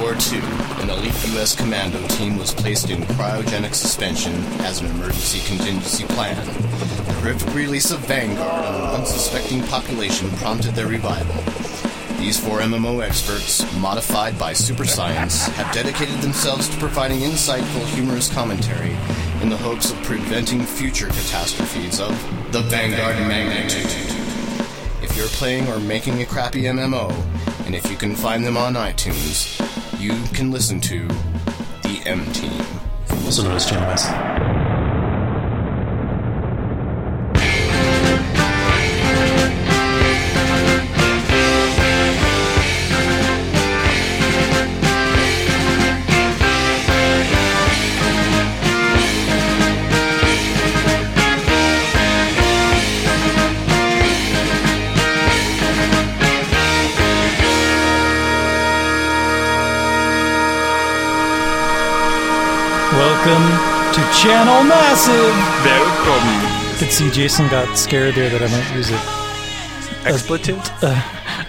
War II, an elite U.S. commando team was placed in cryogenic suspension as an emergency contingency plan. The horrific release of Vanguard on an unsuspecting population prompted their revival. These four MMO experts, modified by super science, have dedicated themselves to providing insightful, humorous commentary in the hopes of preventing future catastrophes of the Vanguard magnitude. If you're playing or making a crappy MMO, and if you can find them on iTunes, you can listen to the M Team. Also known as Channel Welcome to Channel Massive. Welcome. Could see Jason got scared there that I might use it. Expletive?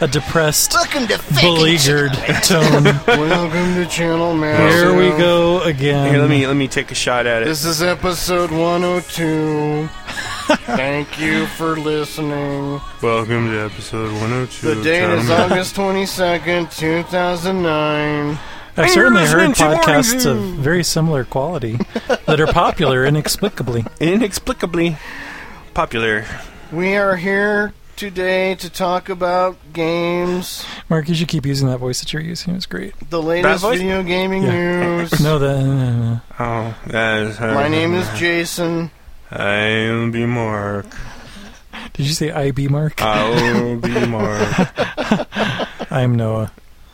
A depressed, Welcome to beleaguered tone. Welcome to Channel Massive. Here we go again. Here, let me let me take a shot at it. This is episode 102. Thank you for listening. Welcome to episode 102. The date is August 22nd, 2009. I've certainly heard listening to Morning podcasts of very similar quality that are popular inexplicably. inexplicably popular. We are here today to talk about games, Mark, you should keep using that voice that you're using. It's great. the latest video gaming Yeah. news. No, that. No, no. Oh, that is uh, My name is Jason. I'll be Mark. Did you say IB Mark? I'll be Mark. I'm Noah.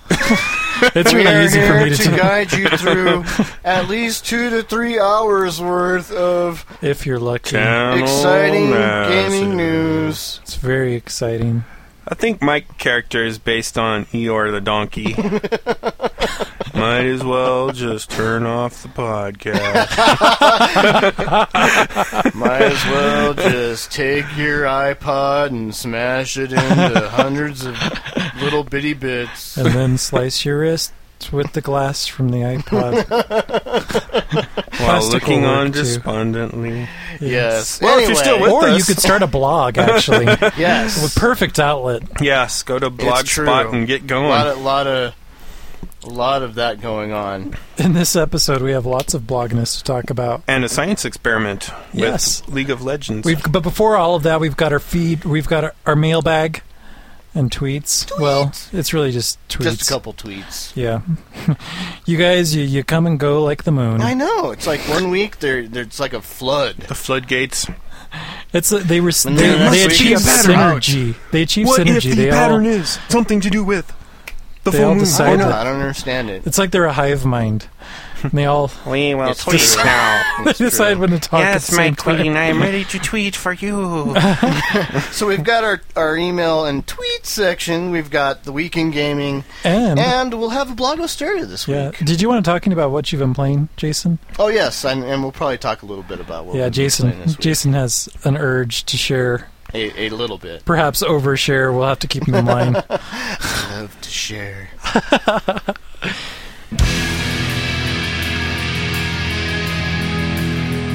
it's we really are easy for here me to, to tell. guide you through at least two to three hours worth of If you're lucky. Channel exciting Massive. gaming news. It's very exciting. I think my character is based on Eeyore the donkey. Might as well just turn off the podcast. Might as well just take your iPod and smash it into hundreds of little bitty bits. And then slice your wrist with the glass from the iPod. While Plastic looking on too. despondently. Yes. Well, if you're still with Or us. you could start a blog, actually. yes, With perfect outlet. Yes, go to. Blogspot and get a going. lot of, lot of, a lot of that going on. In this episode, we have lots of blogness to talk about. and a science experiment Yes. with League of Legends. We've, but before all of that, we've got our feed, we've got our, our mailbag and tweets. Well, it's really just tweets. Just a couple tweets. Yeah. you guys, you, you come and go like the moon. I know. It's like one week there, there's like a flood. the floodgates. It's uh, they were And they, then they next week achieved a pattern. synergy. They achieved synergy. they all is something to do with the They all I don't know. I don't understand it. it's like they're a hive mind. And they all We will tweet true. now. they decide when to talk. at the same time. I'm ready to tweet for you. So we've got our, our email and tweet section. We've got the week in gaming, And, and we'll have a blog Australia this yeah, week. did you want to talking about what you've been playing, Jason? Oh yes, and, and we'll probably talk a little bit about what yeah, we've Jason. playing this week. Jason has an urge to share, a, a little bit. perhaps overshare. We'll have to keep him in line. Love to share.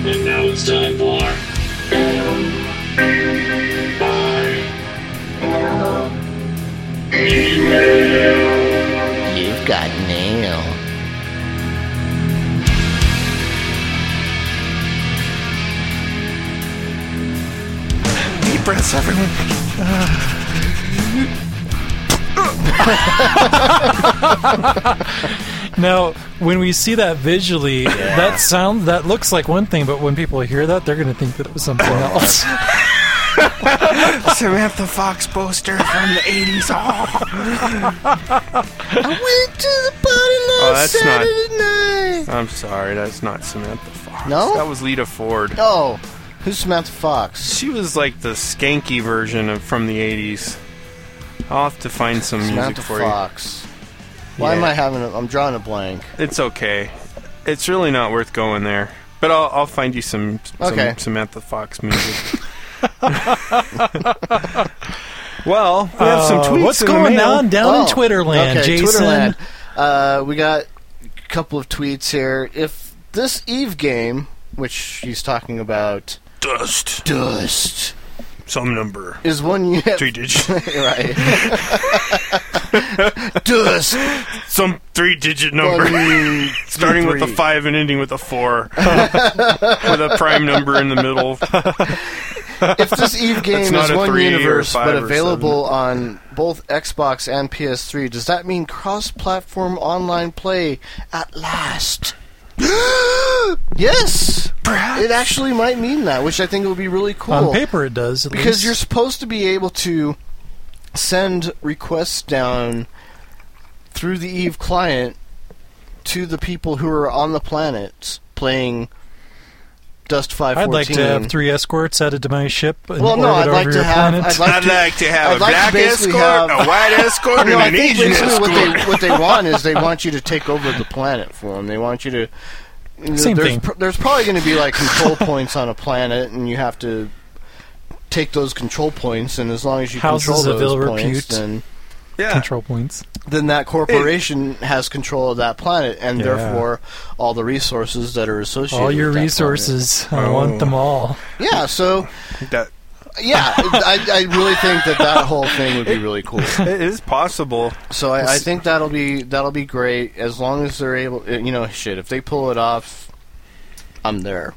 And now it's time for. You've got nail. Deep breaths, everyone. now, when we see that visually, that sound that looks like one thing, but when people hear that, they're going to think that it was something else. Samantha Fox poster from the 80s. Oh, I went to the party Oh, last that's not- Saturday night. I'm sorry, that's not Samantha Fox. No? That was Lita Ford. Oh, who's Samantha Fox? She was like the skanky version of from the 80s. I'll have to find some music Samantha for Fox. Why am I having a? I'm drawing a blank. It's okay. It's really not worth going there. But I'll, I'll find you some, some Okay. Samantha Fox music. well, we have some Uh, tweets what's in the going mail. on down Oh, in Twitterland, okay, Jason? Twitterland. Uh, we got a couple of tweets here. If this Eve game, which he's talking about, Dust. Dust, Some number. is one have. Three digits. right. Dust. Some three digit number. One, Starting with a five and ending with a four. with a prime number in the middle. if this Eve game is one three universe but available on both Xbox and PS3, does that mean cross-platform online play at last? yes, it actually might mean that, which I think would be really cool. On paper, it does. At because least. you're supposed to be able to send requests down through the Eve client to the people who are on the planet playing Dust Five I'd like to have three escorts added to my ship and Well, no, I'd over like to your have- planet. I'd like I'd to- like to have I'd a like to black escort, have- a white escort, and I an think Asian escort. what they what they want is they want you to take over the planet for them. They want you to. Same there's, thing. pr- there's probably going to be like control points on a planet, and you have to take those control points. And as long as you Houses control of those ill points, repute. then yeah. Control points. then that corporation has control of that planet, and Yeah. therefore all the resources that are associated. All your with that resources. I Oh. want them oh. all. Yeah. So That yeah, I, I really think that that whole thing would be really cool. it is possible. So I, I think that'll be that'll be great as long as they're able. You know, shit. If they pull it off, I'm there.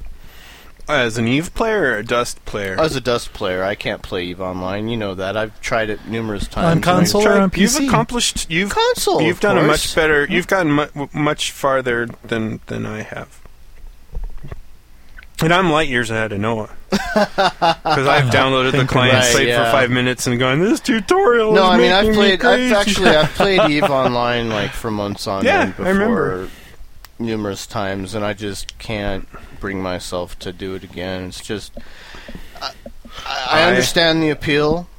Oh, as an Eve player or a Dust player? As a Dust player, I can't play Eve Online. You know that. I've tried it numerous times. On and I- console or Try- on You've accomplished. You've Console, You've of done a much better. You've gotten mu- much farther than than I have. And I'm light years ahead of Noah because I've downloaded the client, right, played yeah. for five minutes, and gone. This tutorial. No, is I mean I've played. Me I've actually I've played Eve Online like for months on Yeah, end I before, remember. numerous times, and I just can't bring myself to do it again. It's just. I, I, I understand the appeal.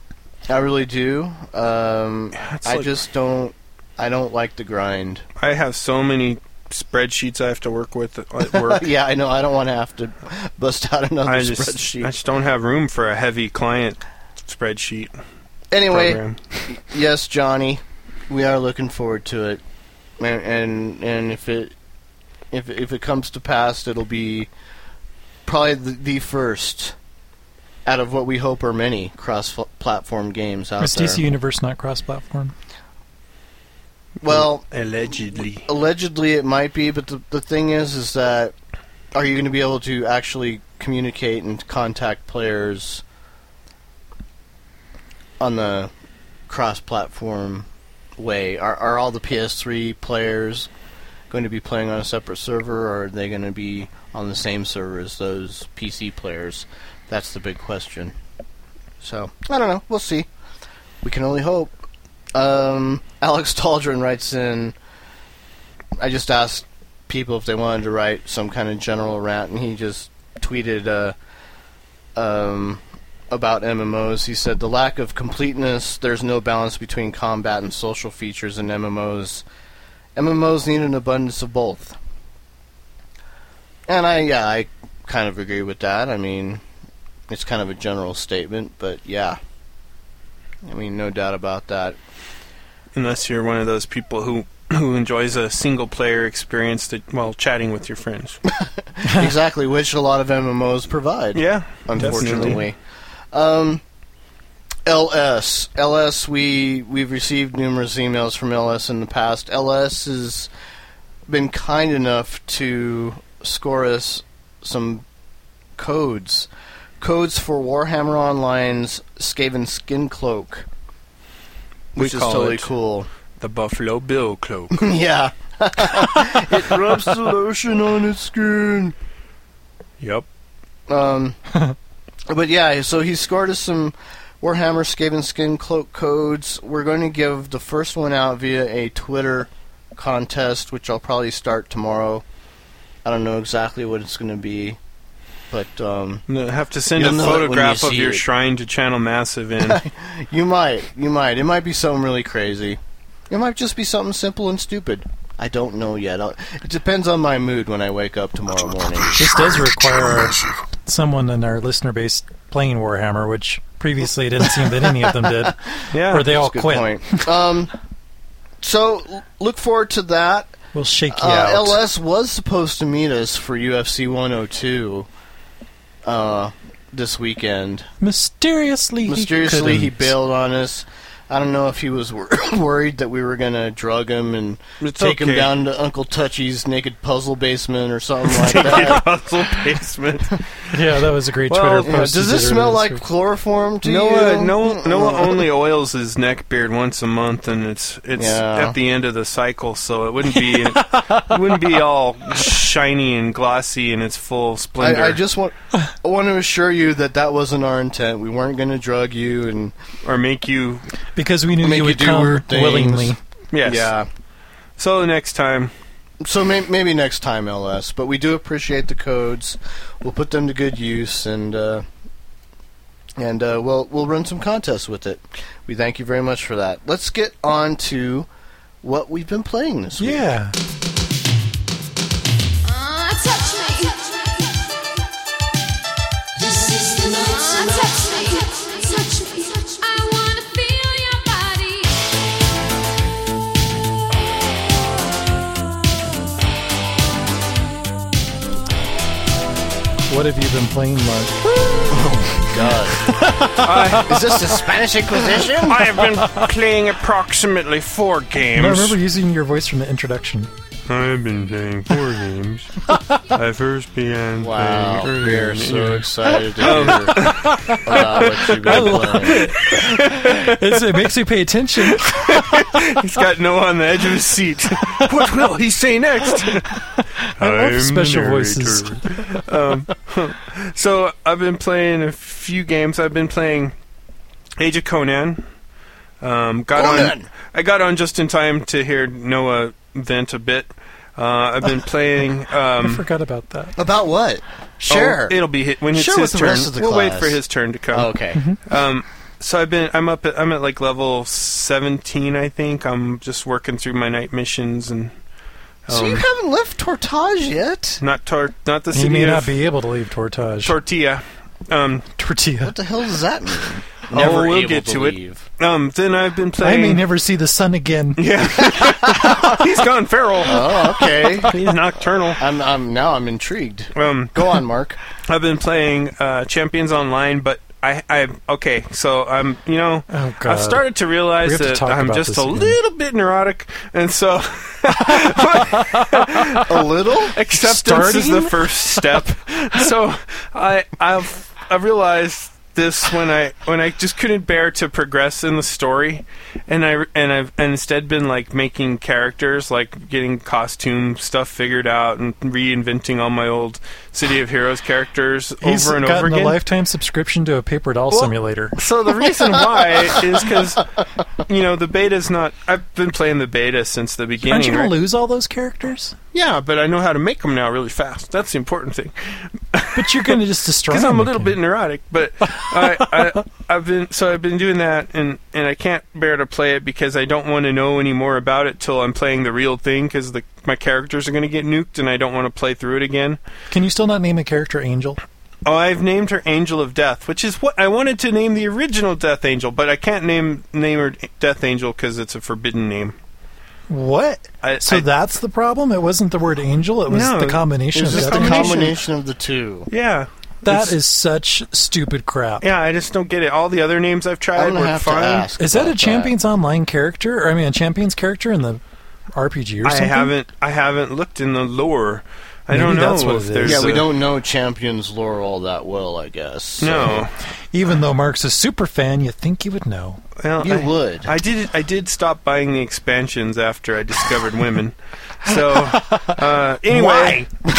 I really do. Um, I like- just don't. I don't like the grind. I have so many spreadsheets I have to work with at work. yeah, I know. I don't want to have to bust out another I just spreadsheet. I just don't have room for a heavy client spreadsheet anyway, program. yes, Johnny, we are looking forward to it, and and, and if it if if it comes to pass, it'll be probably the, the first out of what we hope are many cross-platform games out Is there. DC Universe not cross-platform? Well, Allegedly. allegedly it might be, but the the thing is, is that are you going to be able to actually communicate and contact players on the cross-platform way? Are are all the PS3 players going to be playing on a separate server, or are they going to be on the same server as those PC players? That's the big question. So I don't know. We'll see. We can only hope. Um, Alex Taldrin writes in. I just asked people if they wanted to write some kind of general rant, and he just tweeted uh, um, about MMOs. He said the lack of completeness. There's no balance between combat and social features in MMOs. MMOs need an abundance of both. And I, yeah, I kind of agree with that. I mean, it's kind of a general statement, but yeah. I mean, no doubt about that. Unless you're one of those people who who enjoys a single player experience that while chatting with your friends. exactly, which a lot of MMOs provide. Yeah, unfortunately. Um, LS, LS, we we've received numerous emails from LS in the past. LS has been kind enough to score us some codes, codes for Warhammer Online's Skaven Skin Cloak, We which is call totally it- cool. The Buffalo Bill cloak. yeah. it rubs the lotion on its skin. yep. Um, but yeah, so he scored us some Warhammer Skaven Skin Cloak codes. We're going to give the first one out via a Twitter contest, which I'll probably start tomorrow. I don't know exactly what it's going to be, but um, You have to send a know it when you photograph of your it. shrine to Channel Massive in. you might, you might. It might be something really crazy. It might just be something simple and stupid. I don't know yet. I'll, it depends on my mood when I wake up tomorrow morning. This does require someone in our listener base playing Warhammer, which previously it didn't seem that any of them did. yeah. Or they all quit. point. Um, so look forward to that. We'll shake you Uh, out. LS was supposed to meet us for UFC 102 uh, this weekend. Mysteriously, Mysteriously, he couldn't. bailed on us. I don't know if he was wor- worried that we were gonna drug him and It's take him okay. down to Uncle Touchy's naked puzzle basement or something like that. Puzzle basement. Yeah, that was a great Well, Twitter Yeah, post. does he this did smell earlier like week. chloroform to Noah, you? Noah, Noah only oils his neck beard once a month, and it's it's Yeah. at the end of the cycle, so it wouldn't be it wouldn't be all shiny and glossy in its full splendor. I, I just want I want to assure you that that wasn't our intent. We weren't going to drug you, and or make you because we knew Make you you would do come things. willingly. yes. yeah. So next time, So may, maybe next time, LS. But we do appreciate the codes. We'll put them to good use, and uh, and uh, we'll we'll run some contests with it. We thank you very much for that. Let's get on to what we've been playing this week. Yeah. What have you been playing, Mark? Oh God, is this the Spanish Inquisition? I have been playing approximately four games. I remember using your voice from the introduction. I've been playing four games. I first began Wow, playing we are so excited to hear about what you've been playing. It's, it makes me pay attention. He's got Noah on the edge of his seat. what will he say next? I love I'm special the voices. um, so I've been playing a few games. I've been playing Age of Conan. Um, got on. Conan! I got on just in time to hear Noah vent a bit. Uh, I've been playing. I Um, forgot about that. About what? Sure. oh, it'll be hit when it's Share his with the turn. rest of the we'll wait for his turn to come. Oh, okay. Mm-hmm. Um, so I've been. I'm up. At, I'm at like level 17. I think. I'm just working through my night missions and. so you um, haven't left Tortage yet? not tor- not the You city may of not be able to leave Tortage. Tortilla. Um, Tortilla. What the hell does that mean? Oh, we'll able get to it. leave. um, then I've been playing. I may never see the sun again. yeah, he's gone feral. Oh, okay. He's nocturnal. I'm, I'm now I'm intrigued. Um, Go on, Mark. I've been playing uh, Champions Online, but I, I, okay. So I'm, you know, Oh, God. I've started to realize We have to that I'm just a again. little bit neurotic, and so A little. acceptance is the first step. so I I've I've realized this when I when I just couldn't bear to progress in the story, and I and I've and instead been like making characters, like getting costume stuff figured out and reinventing all my old City of Heroes characters He's over and over a lifetime subscription to a paper doll Well, simulator. So the reason why is because you know the beta's not. I've been playing the beta since the beginning. Aren't you going right? to lose all those characters? Yeah, but I know how to make them now really fast. That's the important thing. But you're going to just destroy because I'm a little again. bit neurotic. But I, I, I've been so I've been doing that, and and I can't bear to play it because I don't want to know any more about it till I'm playing the real thing because the my characters are going to get nuked, and I don't want to play through it again. Can you still not name a character Angel? Oh, I've named her Angel of Death, which is what I wanted to name the original Death Angel, but I can't name name her Death Angel because it's a forbidden name. What? I, So I- that's the problem? It wasn't the word angel, it was No, the combination It's of just that. the combination. combination of the two. yeah, that is such stupid crap. yeah. I just don't get it. All the other names I've tried gonna were have fine. Is that a Champions Online character? Or I mean, a Champions character in the RPG or something? I haven't I haven't looked in the lore. I Maybe don't know that's what if it is. there's Yeah, we a- don't know Champions lore all that well, I guess. so- No, Even though Mark's a super fan, you think you would know. well, You I, would. I did. I did stop buying the expansions after I discovered women. So uh, anyway, well,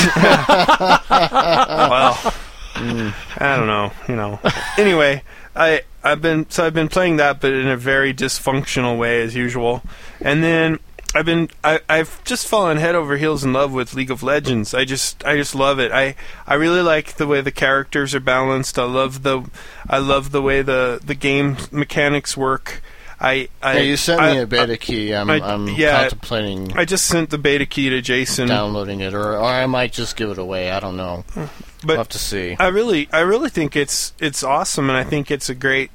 mm, I don't know. You know. Anyway, I I've been so I've been playing that, but in a very dysfunctional way as usual. And then I've been I, I've just fallen head over heels in love with League of Legends. I just I just love it. I I really like the way the characters are balanced. I love the I love the way the the game mechanics work. I, I Yeah, you sent I- me a beta key. I'm, I- I'm yeah, contemplating I just sent the beta key to Jason. downloading it, or, or I might just give it away. I don't know. But we'll have to see. I really, I really think it's it's awesome, and I think it's a great,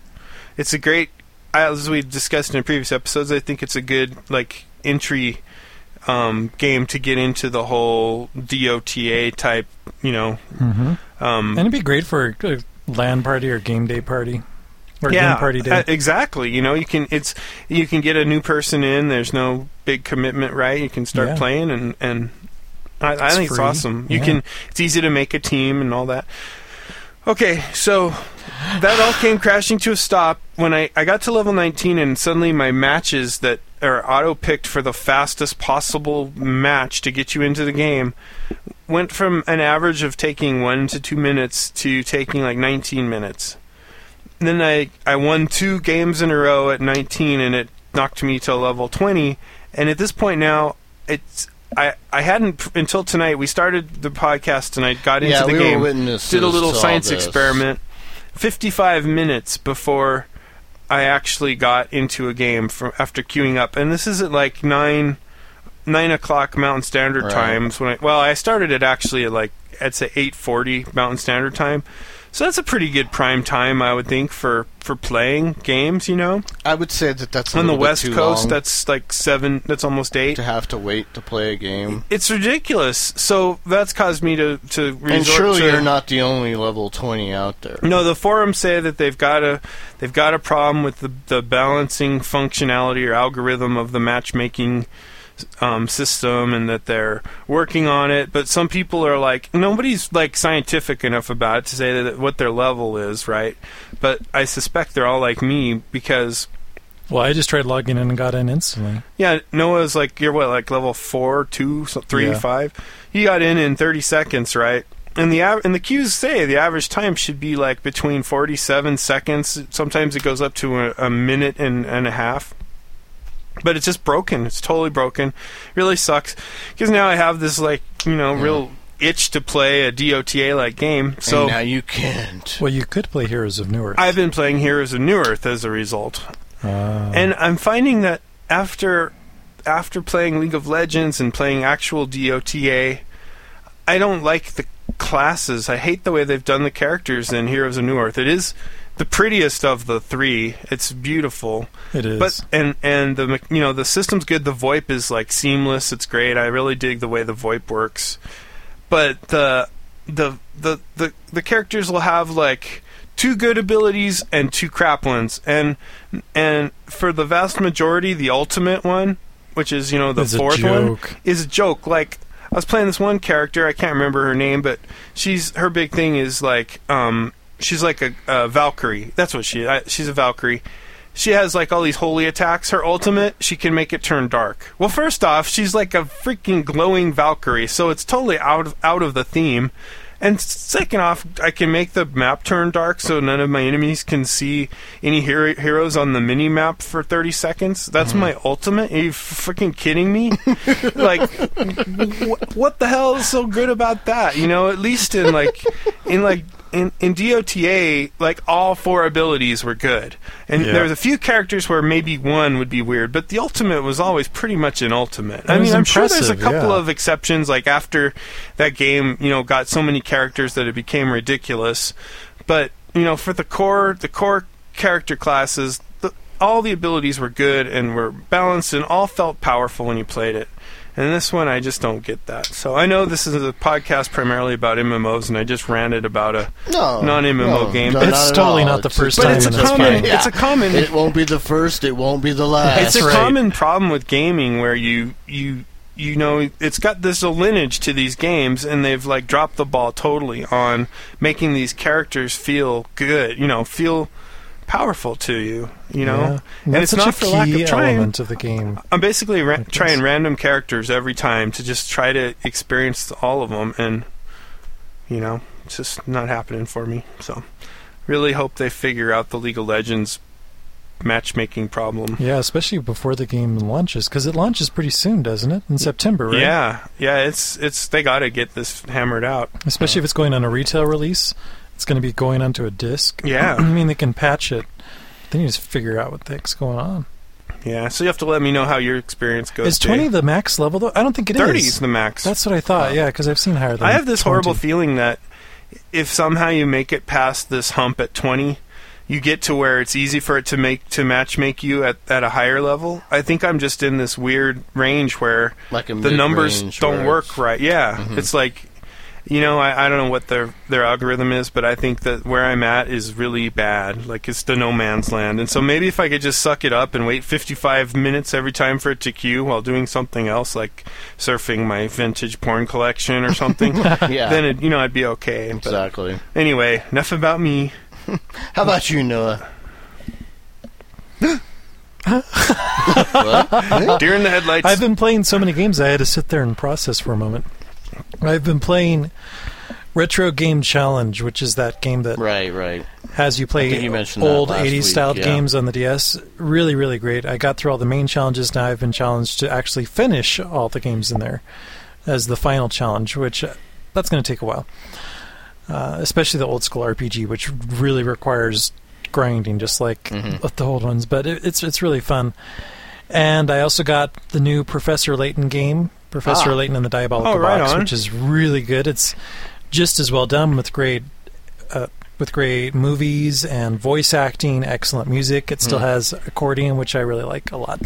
it's a great. As we discussed in previous episodes, I think it's a good like entry um, game to get into the whole DOTA type, you know. hmm Um, And it'd be great for a LAN party or game day party. Or yeah, game party day. uh, exactly. You know, you can it's you can get a new person in. There's no big commitment, right? You can start Yeah. playing, and and I, I It's think it's free. awesome. You Yeah. can it's easy to make a team and all that. Okay, so that all came crashing to a stop when I, I got to level 19 and suddenly my matches that are auto picked for the fastest possible match to get you into the game went from an average of taking one to two minutes to taking like 19 minutes. And then I, I won two games in a row at 19 and it knocked me to level 20. And at this point now, it's I, I hadn't until tonight. We started the podcast tonight, got into yeah, the we game did a little science experiment 55 minutes before i actually got into a game from after queuing up and this is at like 9 9 o'clock mountain standard Right. times when i well i started it actually at like at say 8.40 mountain standard time so that's a pretty good prime time i would think for for playing games you know I would say that that's on the west coast that's like 7 that's almost 8 to have to wait to play a game. it's ridiculous so that's caused me to to And surely to you're not the only level 20 out there. No, the forums say that they've got a they've got a problem with the the balancing functionality or algorithm of the matchmaking um, system, and that they're working on it. But some people are like, nobody's like scientific enough about it to say that what their level is, right? But I suspect they're all like me because well, I just tried logging in and got in instantly. yeah, Noah's like you're what like level four, two, three, Yeah. five. He got in in 30 seconds, right? And the av- and the queues say the average time should be like between 47 seconds. Sometimes it goes up to a, a minute and, and a half. But it's just broken. It's totally broken. Really sucks because now I have this like you know real itch to play a DOTA like game. So and now you can't. Well, you could play Heroes of Newerth. I've been playing Heroes of Newerth as a result. Uh, And I'm finding that after after playing League of Legends and playing actual DOTA, I don't like the classes. I hate the way they've done the characters in Heroes of Newerth. It is the prettiest of the three. It's beautiful. it is. But and and the you know the system's good. The VoIP is like seamless. It's great. I really dig the way the VoIP works. But the the the the the characters will have like two good abilities and two crap ones. And and for the vast majority, the ultimate one, which is you know the It's fourth one, is a joke. Like I was playing this one character. I can't remember her name, but she's her big thing is like um she's like a, a Valkyrie. That's what she. I, she's a Valkyrie. She has like all these holy attacks. Her ultimate, she can make it turn dark. Well, first off, she's like a freaking glowing Valkyrie, so it's totally out of out of the theme. And second off, I can make the map turn dark so none of my enemies can see any hero- heroes on the mini map for 30 seconds. That's mm-hmm. my ultimate. Are you freaking kidding me? like, wh- what the hell is so good about that? You know, at least in like, in like, in, in DOTA, like all four abilities were good, and Yeah. there was a few characters where maybe one would be weird, but the ultimate was always pretty much an ultimate. I It was mean, I'm sure there's a couple yeah. of exceptions, like after that game, you know, got so many characters that it became ridiculous. But you know, for the core, the core character classes, the, all the abilities were good and were balanced and all felt powerful when you played it. And this one, I just don't get that. So I know this is a podcast primarily about MMOs, and I just ranted about a No, non-MMO no, game. no, It's not totally not the It's first But time it's a common. game. It's a common. It won't be the first. It won't be the last. it's a right. common problem with gaming where you you you know it's got this lineage to these games and they've like dropped the ball totally on making these characters feel good you know feel powerful to you you know Yeah. and it's not a for lack key of trying element of the game. i'm basically ra- trying random characters every time to just try to experience all of them and you know it's just not happening for me so really hope they figure out the league of legends matchmaking problem Yeah, especially before the game launches, because it launches pretty soon, doesn't it? In September, right? Yeah, yeah, it's it's they got to get this hammered out. Especially if it's going on a retail release, it's going to be going onto a disc. Yeah. I mean, they can patch it. Then you just figure out what the heck's going on. Yeah, so you have to let me know how your experience goes. Is 20 the max level, though? I don't think it is. Thirty is the max. That's what I thought, yeah, because I've seen higher than I have this 20. horrible feeling that if somehow you make it past this hump at twenty, you get to where it's easy for it to make to match make you at, at a higher level. I think I'm just in this weird range where Like the numbers don't work right. Yeah, Mhm. it's like you know I, I don't know what their their algorithm is, but I think that where I'm at is really bad. Like it's the no man's land, and so maybe if I could just suck it up and wait 55 minutes every time for it to queue while doing something else, like surfing my vintage porn collection or something, Yeah. then it, you know I'd be okay. But Exactly. anyway, enough about me. How about you, Noah? what? Deer in the headlights. I've been playing so many games I had to sit there and process for a moment. I've been playing Retro Game Challenge, which is that game that Right, right. has you play you old last 80s week, styled yeah. games on the DS. Really, really great. I got through all the main challenges. Now I've been challenged to actually finish all the games in there as the final challenge, which uh, that's going to take a while. Uh, especially the old school RPG, which really requires grinding, just like Mhm. the old ones. But it, it's it's really fun. And I also got the new Professor Layton game, Professor Ah. Layton and the Diabolical Oh, right Box, on. which is really good. It's just as well done with great uh, with great movies and voice acting, excellent music. It still Hmm. has accordion, which I really like a lot,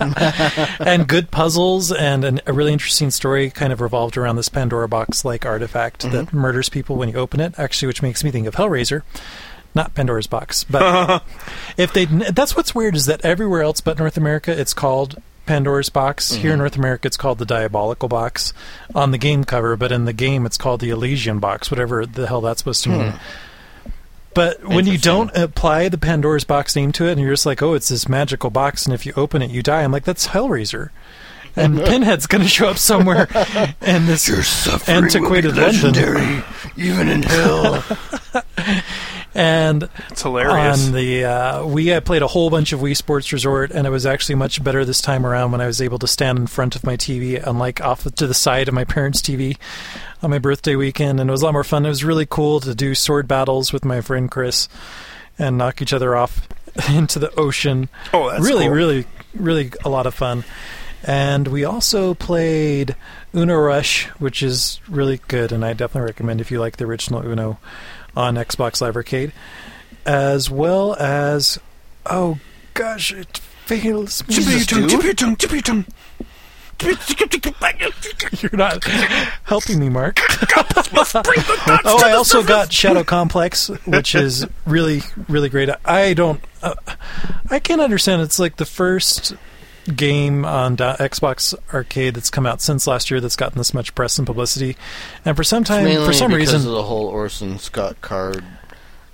and good puzzles and an, a really interesting story, kind of revolved around this Pandora box like artifact that murders people when you open it. Actually, which makes me think of Hellraiser. Not Pandora's box, but if they that's what's weird is that everywhere else but North America it's called Pandora's box. Here in mm-hmm. North America it's called the Diabolical box on the game cover, but in the game it's called the Elysian box, whatever the hell that's supposed to mean. Hmm. But when you don't apply the Pandora's box name to it and you're just like, "Oh, it's this magical box and if you open it you die." I'm like, "That's Hellraiser." And Pinhead's going to show up somewhere in this antiquated London. even in hell. And it's hilarious. On the uh, Wii, I played a whole bunch of Wii Sports Resort, and it was actually much better this time around when I was able to stand in front of my TV, unlike off to the side of my parents' TV on my birthday weekend. And it was a lot more fun. It was really cool to do sword battles with my friend Chris and knock each other off into the ocean. oh, that's really, cool. really, really a lot of fun. And we also played Uno Rush, which is really good, and I definitely recommend if you like the original Uno on Xbox Live Arcade, as well as oh gosh, it fails me. Chip your tongue, dude. your tongue, chip your tongue. You're not helping me, Mark. oh, I also got Shadow Complex, which is really, really great. I don't, uh, I can't understand. It's like the first game on Xbox Arcade that's come out since last year that's gotten this much press and publicity, and for some time, for some reason, of the whole Orson Scott Card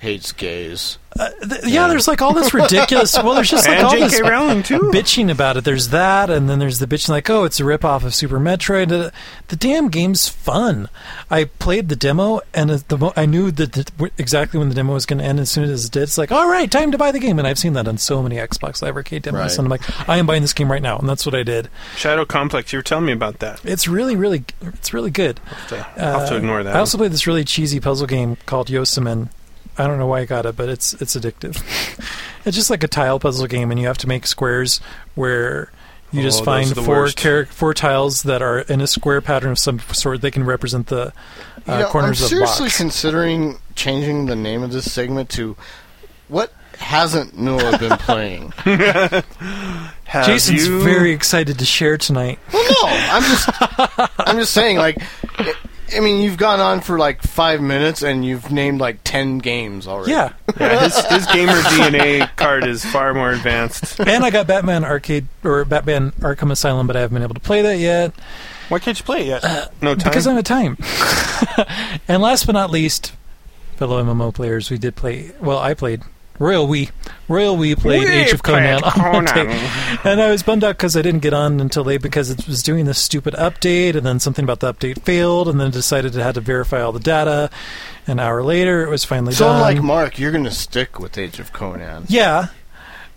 hates gays. Uh, th- yeah, there's like all this ridiculous. well, there's just like and all J.K. this Rowling too. bitching about it. There's that, and then there's the bitching like, oh, it's a ripoff of Super Metroid. Uh, The damn game's fun. I played the demo, and at the mo- I knew that the, exactly when the demo was going to end. As soon as it did, it's like, all right, time to buy the game. And I've seen that on so many Xbox Live Arcade demos, Right. and I'm like, I am buying this game right now, and that's what I did. Shadow Complex. You were telling me about that. It's really, really, it's really good. I'll have to, I'll have to Uh, ignore that. I also played this really cheesy puzzle game called Yosumin. I don't know why I got it, but it's it's addictive. it's just like a tile puzzle game, and you have to make squares where you Oh, just find four worst. char- four tiles that are in a square pattern of some sort. They can represent the uh, You know, corners I'm of the seriously considering changing the name of this segment to what hasn't Noah been playing? Have Jason's you- very excited to share tonight. well, no, I'm just, I'm just saying, like, I- I mean, you've gone on for like five minutes and you've named like ten games already. Yeah, Yeah, his, his gamer DNA card is far more advanced. and I got Batman Arcade or Batman Arkham Asylum, but I haven't been able to play that yet. Why can't you play it yet? Uh, no time. Because I'm at time. and last but not least, fellow MMO players, we did play. Well, I played Royal We. Royal We played We Age of Conan played on Conan. and I was bummed out because I didn't get on until late because it was doing this stupid update, and then something about the update failed, and then decided it had to verify all the data. An hour later, it was finally So done. unlike Mark, you're going to stick with Age of Conan. Yeah.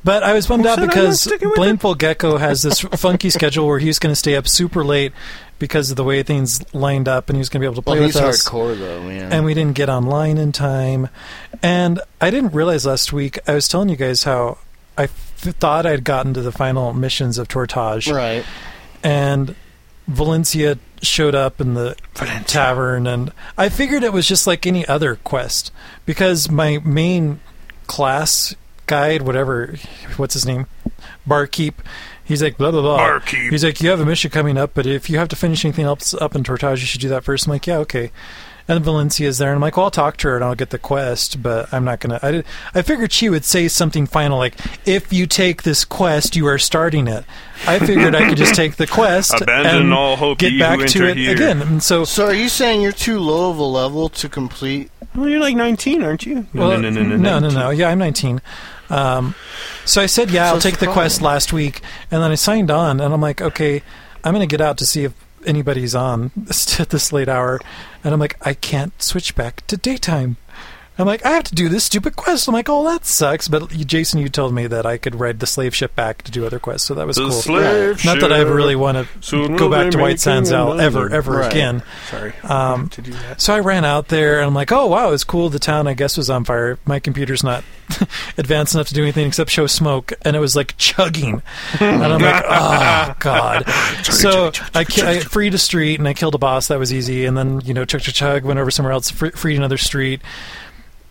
But I was bummed Who out said I'm not because sticking with Blameful Gecko has this funky schedule where he's going to stay up super late because of the way things lined up, and he was going to be able to play Well, with he's us. hardcore though, man. And we didn't get online in time. And I didn't realize last week, I was telling you guys how I f- thought I'd gotten to the final missions of Tortage. right. And Valencia showed up in the tavern, and I figured it was just like any other quest because my main class guide, whatever, what's his name, barkeep. He's like blah blah blah. Barkeep. He's like, you have a mission coming up, but if you have to finish anything else up in Tortage, you should do that first. I'm like, yeah, okay. And then Valencia's there, and I'm like, well, I'll talk to her and I'll get the quest, but I'm not gonna. I did. I figured she would say something final like, if you take this quest, you are starting it. I figured I could just take the quest Abandon and all hope, get back to enter it here. again. And so So are you saying you're too low of a level to complete? Well, you're like 19, aren't you? Well, no, no, no, no, no, no. Yeah, I'm 19. Um, so I said, yeah, So I'll take the the quest last week, and then I signed on, and I'm like, okay, I'm going to get out to see if anybody's on at this late hour, and I'm like, I can't switch back to daytime. I'm like, I have to do this stupid quest. I'm like, oh, that sucks. But Jason, you told me that I could ride the slave ship back to do other quests, so that was The cool. slave Not that I really want to go back to White Sands a Isle ever, ever Right. again. Sorry. Um, to do that. So I ran out there and I'm like, oh wow, it's cool. The town I guess was on fire. My computer's not advanced enough to do anything except show smoke, and it was like chugging. and I'm like, oh god. so I, ki- I freed a street and I killed a boss. That was easy. And then you know, chug chug chug, went over somewhere else, fre- freed another street.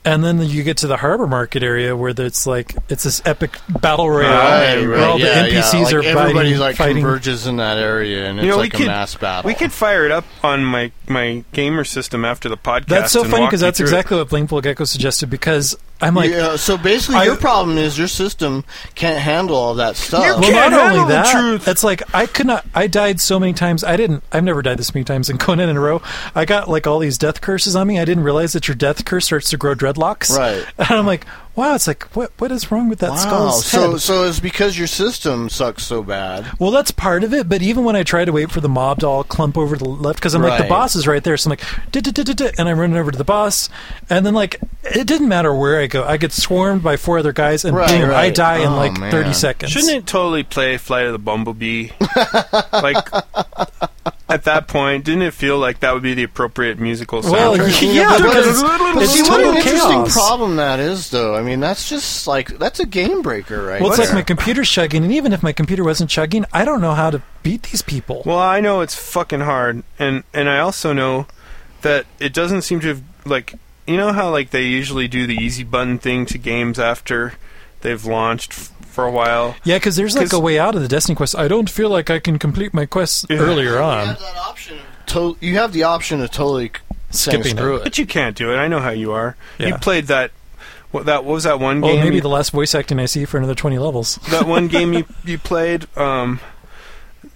And then you get to the harbor market area where it's like it's this epic battle royale where all yeah, the NPCs yeah. Like are everybody's fighting, like fighting converges in that area, and it's know, like a could- mass battle. We could fire it up on my my gamer system after the podcast. That's so and funny because that's through it. exactly what Blameful Gecko suggested. Because I'm like, yeah, so basically, I- your problem is your system can't handle all that stuff. You Well, can't not only handle the that, truth. it's like I could not. I died so many times. I didn't. I've never died this many times in Conan in a row. I got like all these death curses on me. I didn't realize that your death curse starts to grow dreadlocks. Right. And I'm like, wow. It's like what? What is wrong with that Wow. skull's So, head? so it's because your system sucks so bad. Well, that's part of it. But even when I try to wait for the mob to all clump over to the left, because I'm like the boss is right there, so I'm like, and I run over to the boss, and then like it didn't matter where I go, I get swarmed by four other guys, and Right, boom, I right. die in Oh, like man. 30 seconds. Shouldn't it totally play Flight of the Bumblebee? like at that point, didn't it feel like that would be the appropriate musical Well, soundtrack? yeah, but, because but it's see what an total interesting chaos. problem that is, though. I mean, that's just like that's a game breaker, right? Well, it's there. like my computer's chugging, and even if my computer wasn't chugging, I don't know how to beat these people. Well, I know it's fucking hard, and and I also know that it doesn't seem to have like you know how like they usually do the easy button thing to games after they've launched f- for a while. yeah, because there's like 'cause- a way out of the Destiny quest. I don't feel like I can complete my quests Yeah. earlier you on. have that option. To- you have the option of totally saying Skipping screw it. it. But you can't do it. I know how you are. You played that. What that? What was that one Well, game? maybe you- the last voice acting I see for another 20 levels. that one game you you played. Um,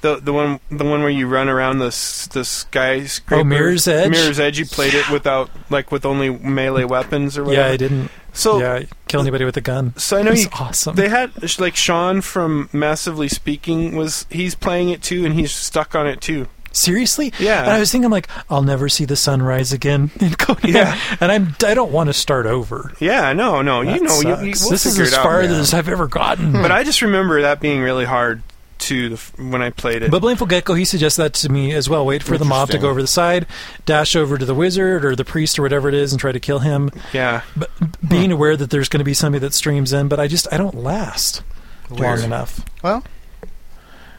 the the one the one where you run around the s- the skyscraper. Oh, Mirror's Edge? Mirror's Edge. You played it without like with only melee weapons or whatever. Yeah, I didn't. So yeah, kill anybody with a gun. so I know It's you. awesome. They had like Sean from Massively Speaking was he's playing it too and he's stuck on it too. Seriously? Yeah. And I was thinking, like, I'll never see the sunrise again in Conan. Yeah. And I'm, I don't want to start over. Yeah, no, no, you know, you, sucks. you, we'll this is figure as it out, far man. as I've ever gotten. But I just remember that being really hard to the, f- when I played it. But Blameful Gecko, he suggests that to me as well. Wait for the mob to go over the side, dash over to the wizard or the priest or whatever it is, and try to kill him. yeah, But being aware that there's going to be somebody that streams in, but I just I don't last long enough. Well,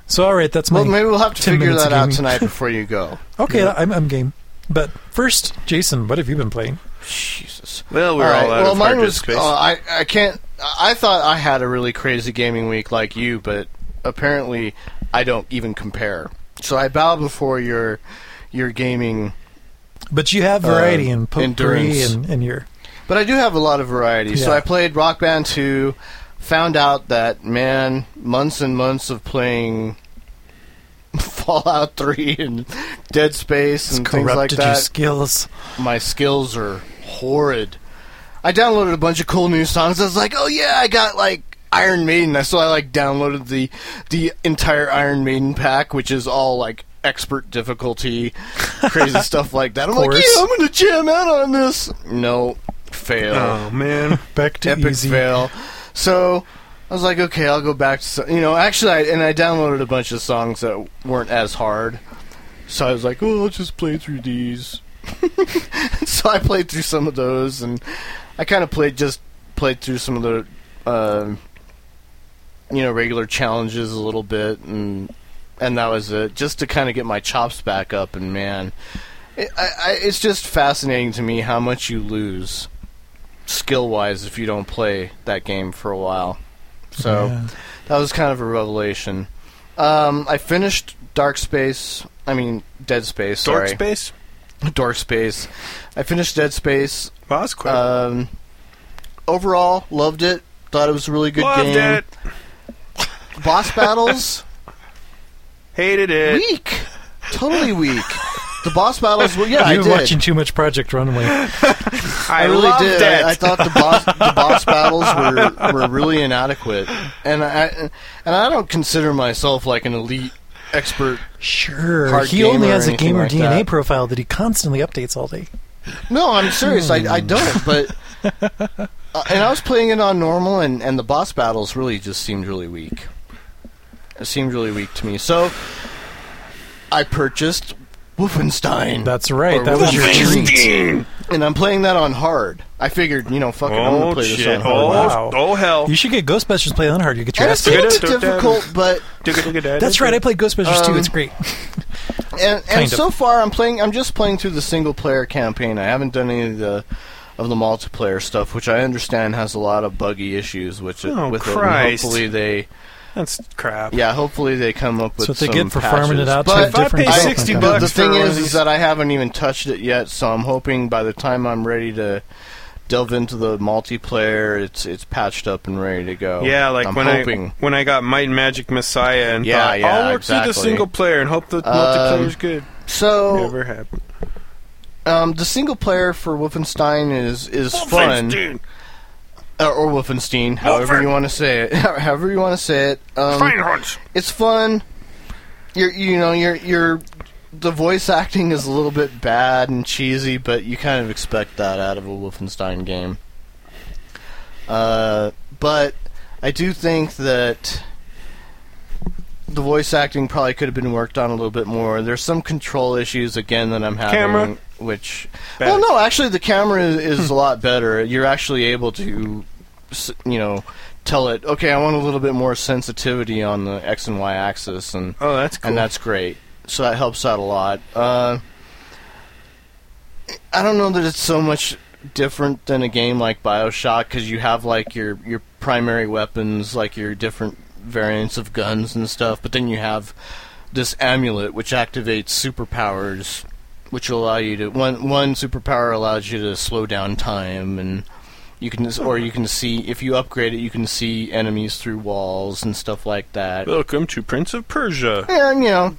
So all right, that's my well, maybe we'll have to figure that out tonight before you go. okay. I'm, I'm game. But first, Jason, what have you been playing? Jesus. well, we're all, right, out well, of mine hard was. disk space. Uh, I I can't. I thought I had a really crazy gaming week like you, but apparently I don't even compare. So I bow before your your gaming. But you have Uh, variety in potpourri and, and your But I do have a lot of variety. So I played Rock Band 2, found out that, man, months and months of playing Fallout 3 and Dead Space and things like that, skills. my skills are horrid. I downloaded a bunch of cool new songs. I was like, oh yeah, I got like Iron Maiden. So I like downloaded the the entire Iron Maiden pack, which is all like expert difficulty, crazy stuff like that. I'm like, yeah, I'm gonna jam out on this. No, fail oh man, Back to epic easy. fail. So I was like, okay, I'll go back to so- you know. Actually, I, and I downloaded a bunch of songs that weren't as hard. So I was like, oh, I'll just play through these. so I played through some of those, and I kind of played just played through some of the, uh, you know, regular challenges a little bit, and and that was it, just to kind of get my chops back up. And man, it, I, I, it's just fascinating to me how much you lose skill wise if you don't play that game for a while. So Yeah. that was kind of a revelation. Um, I finished Dark Space. I mean Dead Space. Sorry, space. Dark Space. I finished Dead Space. Wow, that's quick. Um, overall, loved it. Thought it was a really good Loved game. it. Boss battles Hated it. weak, totally weak. The boss battles were yeah, You've did. been watching too much Project Runway. I, I really loved did. it. I, I thought the boss the boss battles were were really inadequate, and I and I don't consider myself like an elite expert. Sure. He only has a gamer like DNA that. profile that he constantly updates all day. No, I'm serious. I, I don't. But uh, and I was playing it on normal, and and the boss battles really just seemed really weak. It seemed really weak to me. So I purchased Wolfenstein. That's right. Or That was your Wolfenstein. treat. and I'm playing that on hard. I figured, you know, fuck it, I'm gonna Oh play this shit! on Oh. Wow. oh hell! You should get Ghostbusters play on hard. You get your And ass it's kicked. little difficult, but That's right. I played Ghostbusters too. Um, It's great. and, and Kind of. so far I'm playing. I'm just playing through the single player campaign. I haven't done any of the of the multiplayer stuff, which I understand has a lot of buggy issues. Which it, Oh, with it. Christ. And hopefully they, That's crap. yeah, hopefully they come up with That's what they some get for patches. farming it out to But a If I different pay development 60 company. the, bucks the thing is, is that I haven't even touched it yet. So I'm hoping by the time I'm ready to delve into the multiplayer, it's it's patched up and ready to go. Yeah, like I'm when hoping. I when I got Might and Magic Messiah and Yeah, thought yeah, I'll work through exactly. the single player and hope the Um, multiplayer's good. So Never happened. um, the single player for Wolfenstein is is fun. Wolfenstein. Uh, or Wolfenstein, however Wolfen. you want to say it. however you want to say it. Um, it's fun. You're, you know, you're, you're. The voice acting is a little bit bad and cheesy, but you kind of expect that out of a Wolfenstein game. Uh, but I do think that the voice acting probably could have been worked on a little bit more. There's some control issues again that I'm having, Camera? Which well, no, actually, the camera is, is a lot better. You're actually able to, you know, tell it. Okay, I want a little bit more sensitivity on the x and y axis, and Oh, that's cool. and that's great. So that helps out a lot. Uh, I don't know that it's so much different than a game like Bioshock because you have like your your primary weapons, like your different variants of guns and stuff, but then you have this amulet which activates superpowers, which will allow you to one one superpower allows you to slow down time and. You can, or you can see if you upgrade it, you can see enemies through walls and stuff like that. Welcome to Prince of Persia. and you know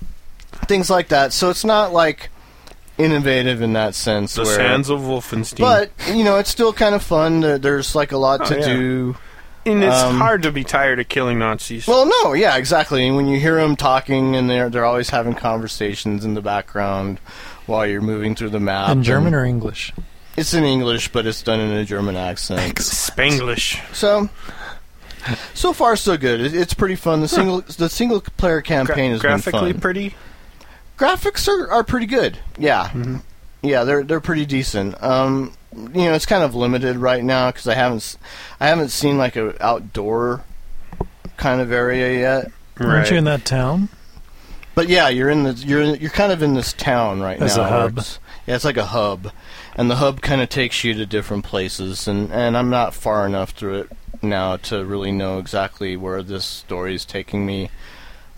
things like that. So it's not like innovative in that sense. The where, Sands of Wolfenstein. but you know, it's still kind of fun. There's like a lot Oh, to yeah. do. and it's um, hard to be tired of killing Nazis. Well, no, yeah, exactly. And when you hear them talking, and they're they're always having conversations in the background while you're moving through the map. In German or English? it's in English, but it's done in a German accent. Spanglish. So. So far, so good. It, it's pretty fun. The single the single player Gra- campaign has been graphically pretty. graphics are, are pretty good. Yeah, Mm-hmm. yeah, they're they're pretty decent. Um, you know, it's kind of limited right now because I haven't s- I haven't seen like a outdoor kind of area yet. Aren't you in that town? But yeah, you're in the you're in, you're kind of in this town right As now. a hub. it's- Yeah, it's like a hub, and the hub kind of takes you to different places, and and I'm not far enough through it now to really know exactly where this story is taking me.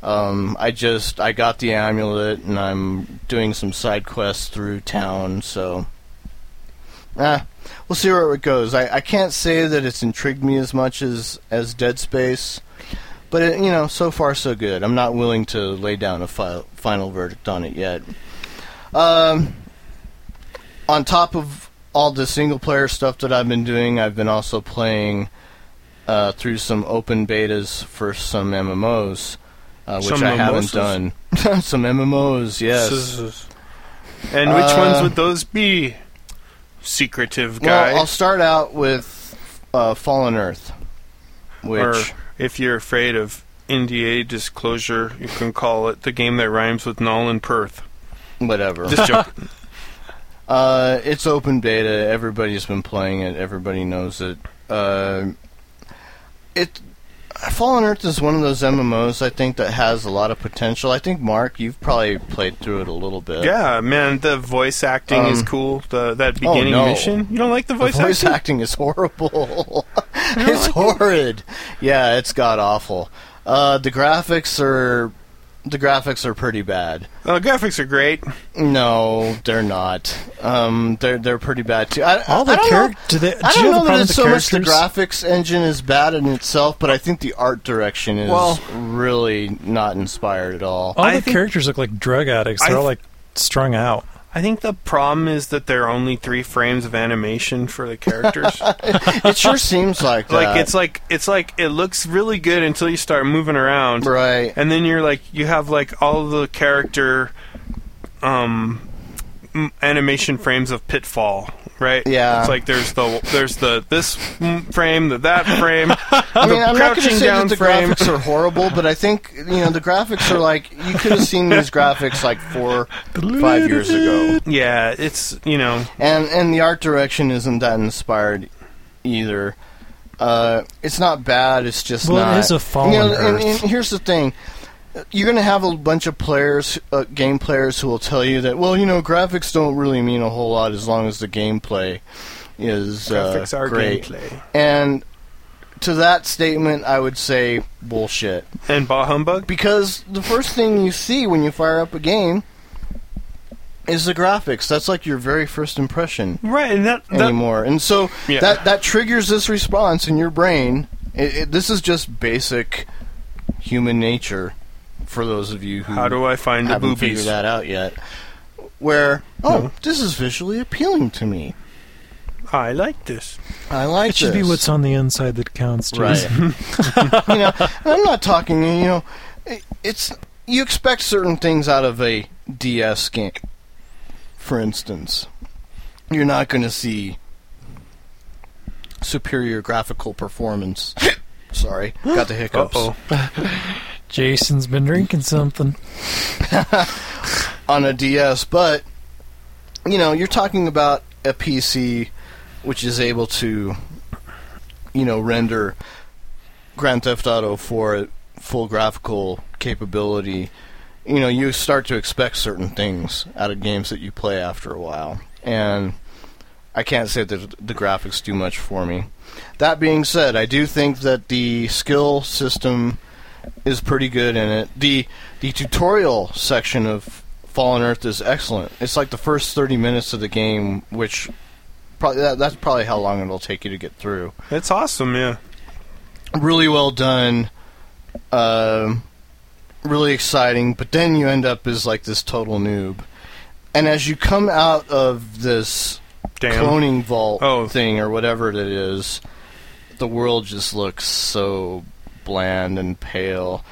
Um, I just I got the amulet, and I'm doing some side quests through town, so. Ah, we'll see where it goes. I, I can't say that it's intrigued me as much as, as Dead Space, but it, you know, so far so good. I'm not willing to lay down a fi- final verdict on it yet. Um, on top of all the single player stuff that I've been doing, I've been also playing uh, through some open betas for some MMOs, uh, which Some I mimosas? haven't done. some MMOs, yes. And which Uh, ones would those be? Secretive guy. Well, I'll start out with uh, Fallen Earth, which or if you're afraid of NDA disclosure, you can call it the game that rhymes with null and Perth. whatever. Just joking. Uh, it's open beta. Everybody's been playing it. Everybody knows it. Uh, it. Fallen Earth is one of those MMOs I think that has a lot of potential. I think Mark, you've probably played through it a little bit. Yeah, man, the voice acting is Um, cool. The that beginning oh no. mission. You don't like the voice? Acting? The voice, voice acting? acting is horrible. it's horrid. Yeah, it's god awful. Uh, the graphics are the graphics are pretty bad. Uh, graphics are great. No, they're not. Um, they're they're pretty bad too. I, All the I don't char- know. do they? I do you have don't know that it's the so much the graphics engine is bad in itself, but I think the art direction is Well- really not inspired at all. All I the think- characters look like drug addicts. They're I all like strung out. I think the problem is that there are only three frames of animation for the characters. it sure seems like that. like it's like it's like it looks really good until you start moving around, right. and then you're like you have like all the character um animation frames of Pitfall, right? Yeah. It's like there's the there's the this frame, the that frame. I mean, I'm not going to crouching say down that the frame. graphics are horrible, but I think you know the graphics are like you could have seen these graphics like four, five years ago, Yeah, it's you know and and the art direction isn't that inspired either. Uh, it's not bad. It's just Well, it not. is a fallen you know, and, and here's the thing: you're going to have a bunch of players, uh, game players, who will tell you that well, you know, graphics don't really mean a whole lot as long as the gameplay is uh, graphics are great. gameplay And to that statement, I would say bullshit. and bah humbug. Because the first thing you see when you fire up a game is the graphics. That's like your very first impression Right, and that, that anymore. And so Yeah. that that triggers this response in your brain. It, it, this is just basic human nature for those of you who how do I find the haven't figured boobies? that out yet. Where oh, this is visually appealing to me. I like this. I like It should be this. what's on the inside that counts. Jason. Right. you know, and I'm not talking. You know, it- it's you expect certain things out of a DS game. For instance, you're not going to see superior graphical performance. Sorry, got the hiccups Uh-oh. Jason's been drinking something. on a DS, but you know, you're talking about a PC which is able to, you know, render Grand Theft Auto 4 at full graphical capability. You know, you start to expect certain things out of games that you play after a while, and I can't say that the graphics do much for me. That being said, I do think that the skill system is pretty good in it. The the tutorial section of Fallen Earth is excellent. It's like the first 30 minutes of the game, which probably that, that's probably how long it'll take you to get through. It's awesome, yeah. Really well done. Um, really exciting, but then you end up as like this total noob. And as you come out of this Damn. cloning vault Oh. thing or whatever it is, the world just looks so bland and pale.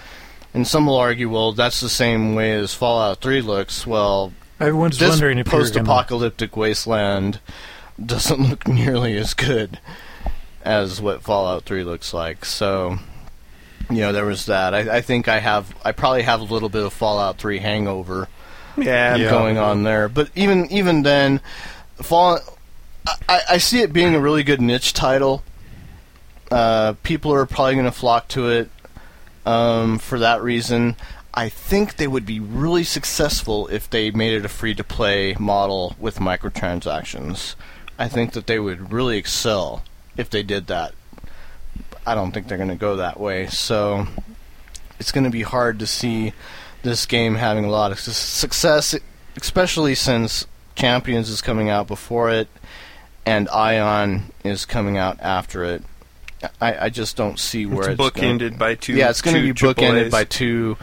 And some will argue, well, that's the same way as Fallout 3 looks. Well, Everyone's this wondering if you're gonna. post-apocalyptic wasteland doesn't look nearly as good as what Fallout 3 looks like. So, you know, there was that. I, I think I have, I probably have a little bit of Fallout 3 hangover Yeah, Yeah. going on there. But even even then, Fallout. I, I see it being a really good niche title. Uh, people are probably going to flock to it um, for that reason. I think they would be really successful if they made it a free to play model with microtransactions. I think that they would really excel if they did that. I don't think they're going to go that way. So it's going to be hard to see this game having a lot of su- success, especially since Champions is coming out before it and Aion is coming out after it. I, I just don't see where it's it's, going- bookended by two. yeah, it's going to be bookended AAAs. by two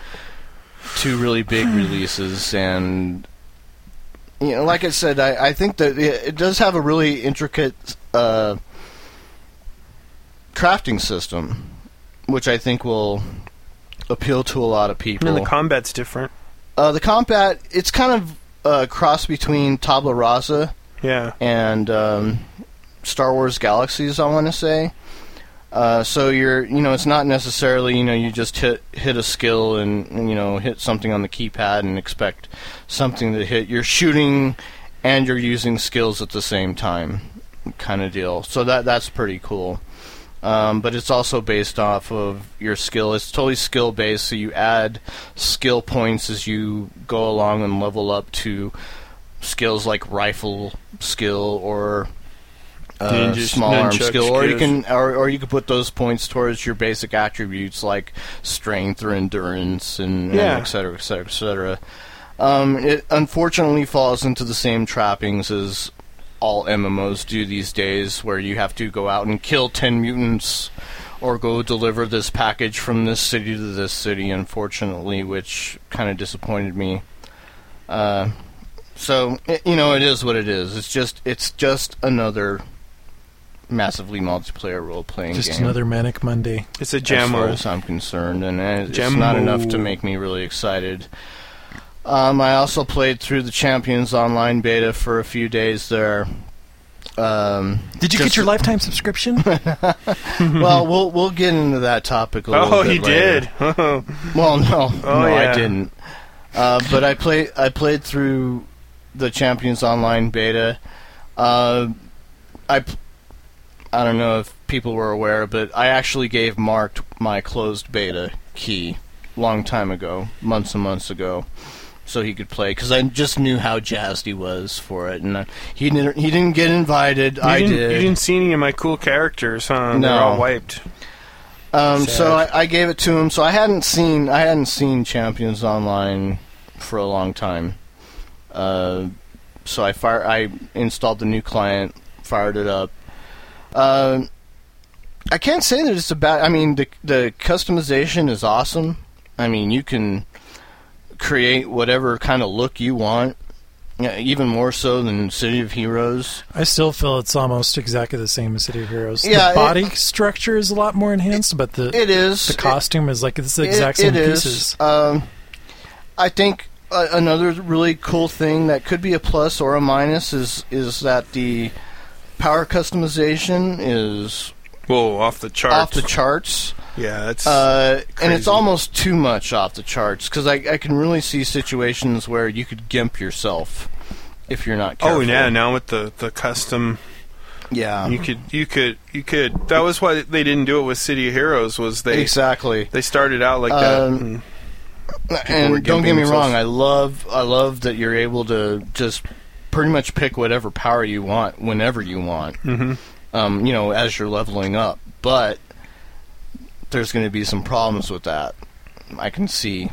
two really big releases, and you know, like I said, I, I think that it, it does have a really intricate uh, crafting system, which I think will appeal to a lot of people. And the combat's different. uh, the combat, it's kind of a cross between Tabula Rasa Yeah. and um, Star Wars Galaxies. I want to say. Uh, so you're, you know, it's not necessarily, you know, you just hit hit a skill and, you know hit something on the keypad and expect something to hit. You're shooting and you're using skills at the same time, kind of deal. So that that's pretty cool. Um, but it's also based off of your skill. It's totally skill based, so you add skill points as you go along and level up to skills like rifle skill or uh, small arm skill, or you can or, or you can put those points towards your basic attributes like strength or endurance and, Yeah. and et cetera, et cetera, et cetera. Um, it unfortunately falls into the same trappings as all MMOs do these days, where you have to go out and kill ten mutants or go deliver this package from this city to this city. Unfortunately, which kind of disappointed me. Uh, so i you know, it is what it is. It's just it's just another massively multiplayer role playing Just game. another manic Monday. It's a as far as I'm concerned, and uh, it's Jammo. not enough to make me really excited. Um, I also played through the Champions Online beta for a few days there. Um, Did you get your lifetime subscription? well, we'll we'll get into that topic a little Oh, bit he later. did. Well, no, Oh, no, yeah. I didn't. Uh, but I played I played through the Champions Online beta. Uh, I p- I don't know if people were aware, but I actually gave Mark my closed beta key long time ago, months and months ago, so he could play because I just knew how jazzed he was for it, and uh, he didn't he didn't get invited. You I didn't. You didn't see any of my cool characters, huh? They're No. all wiped. Um, Sad. so I, I gave it to him. So I hadn't seen I hadn't seen Champions Online for a long time. Uh, so I fire I installed the new client, fired it up. Uh, I can't say that it's a bad. I mean, the the customization is awesome. I mean, you can create whatever kind of look you want. Even more so than City of Heroes. I still feel it's almost exactly the same as City of Heroes. Yeah, the it- body structure is a lot more enhanced, but the It is the costume is like it's the It- exact same it is. pieces. Um, I think uh, another really cool thing that could be a plus or a minus is is that the power customization is Whoa, off the charts. off the charts, Yeah, that's. uh, and it's almost too much off the charts because I, I can really see situations where you could gimp yourself if you're not careful. oh yeah, now with the the custom, yeah, you could you could you could. That was why they didn't do it with City of Heroes. Was they exactly. they started out like Um, that? and- were and don't get me themselves. wrong, I love I love that you're able to just pretty much pick whatever power you want whenever you want. Mhm. Um, you know, as you're leveling up, but there's going to be some problems with that. I can see.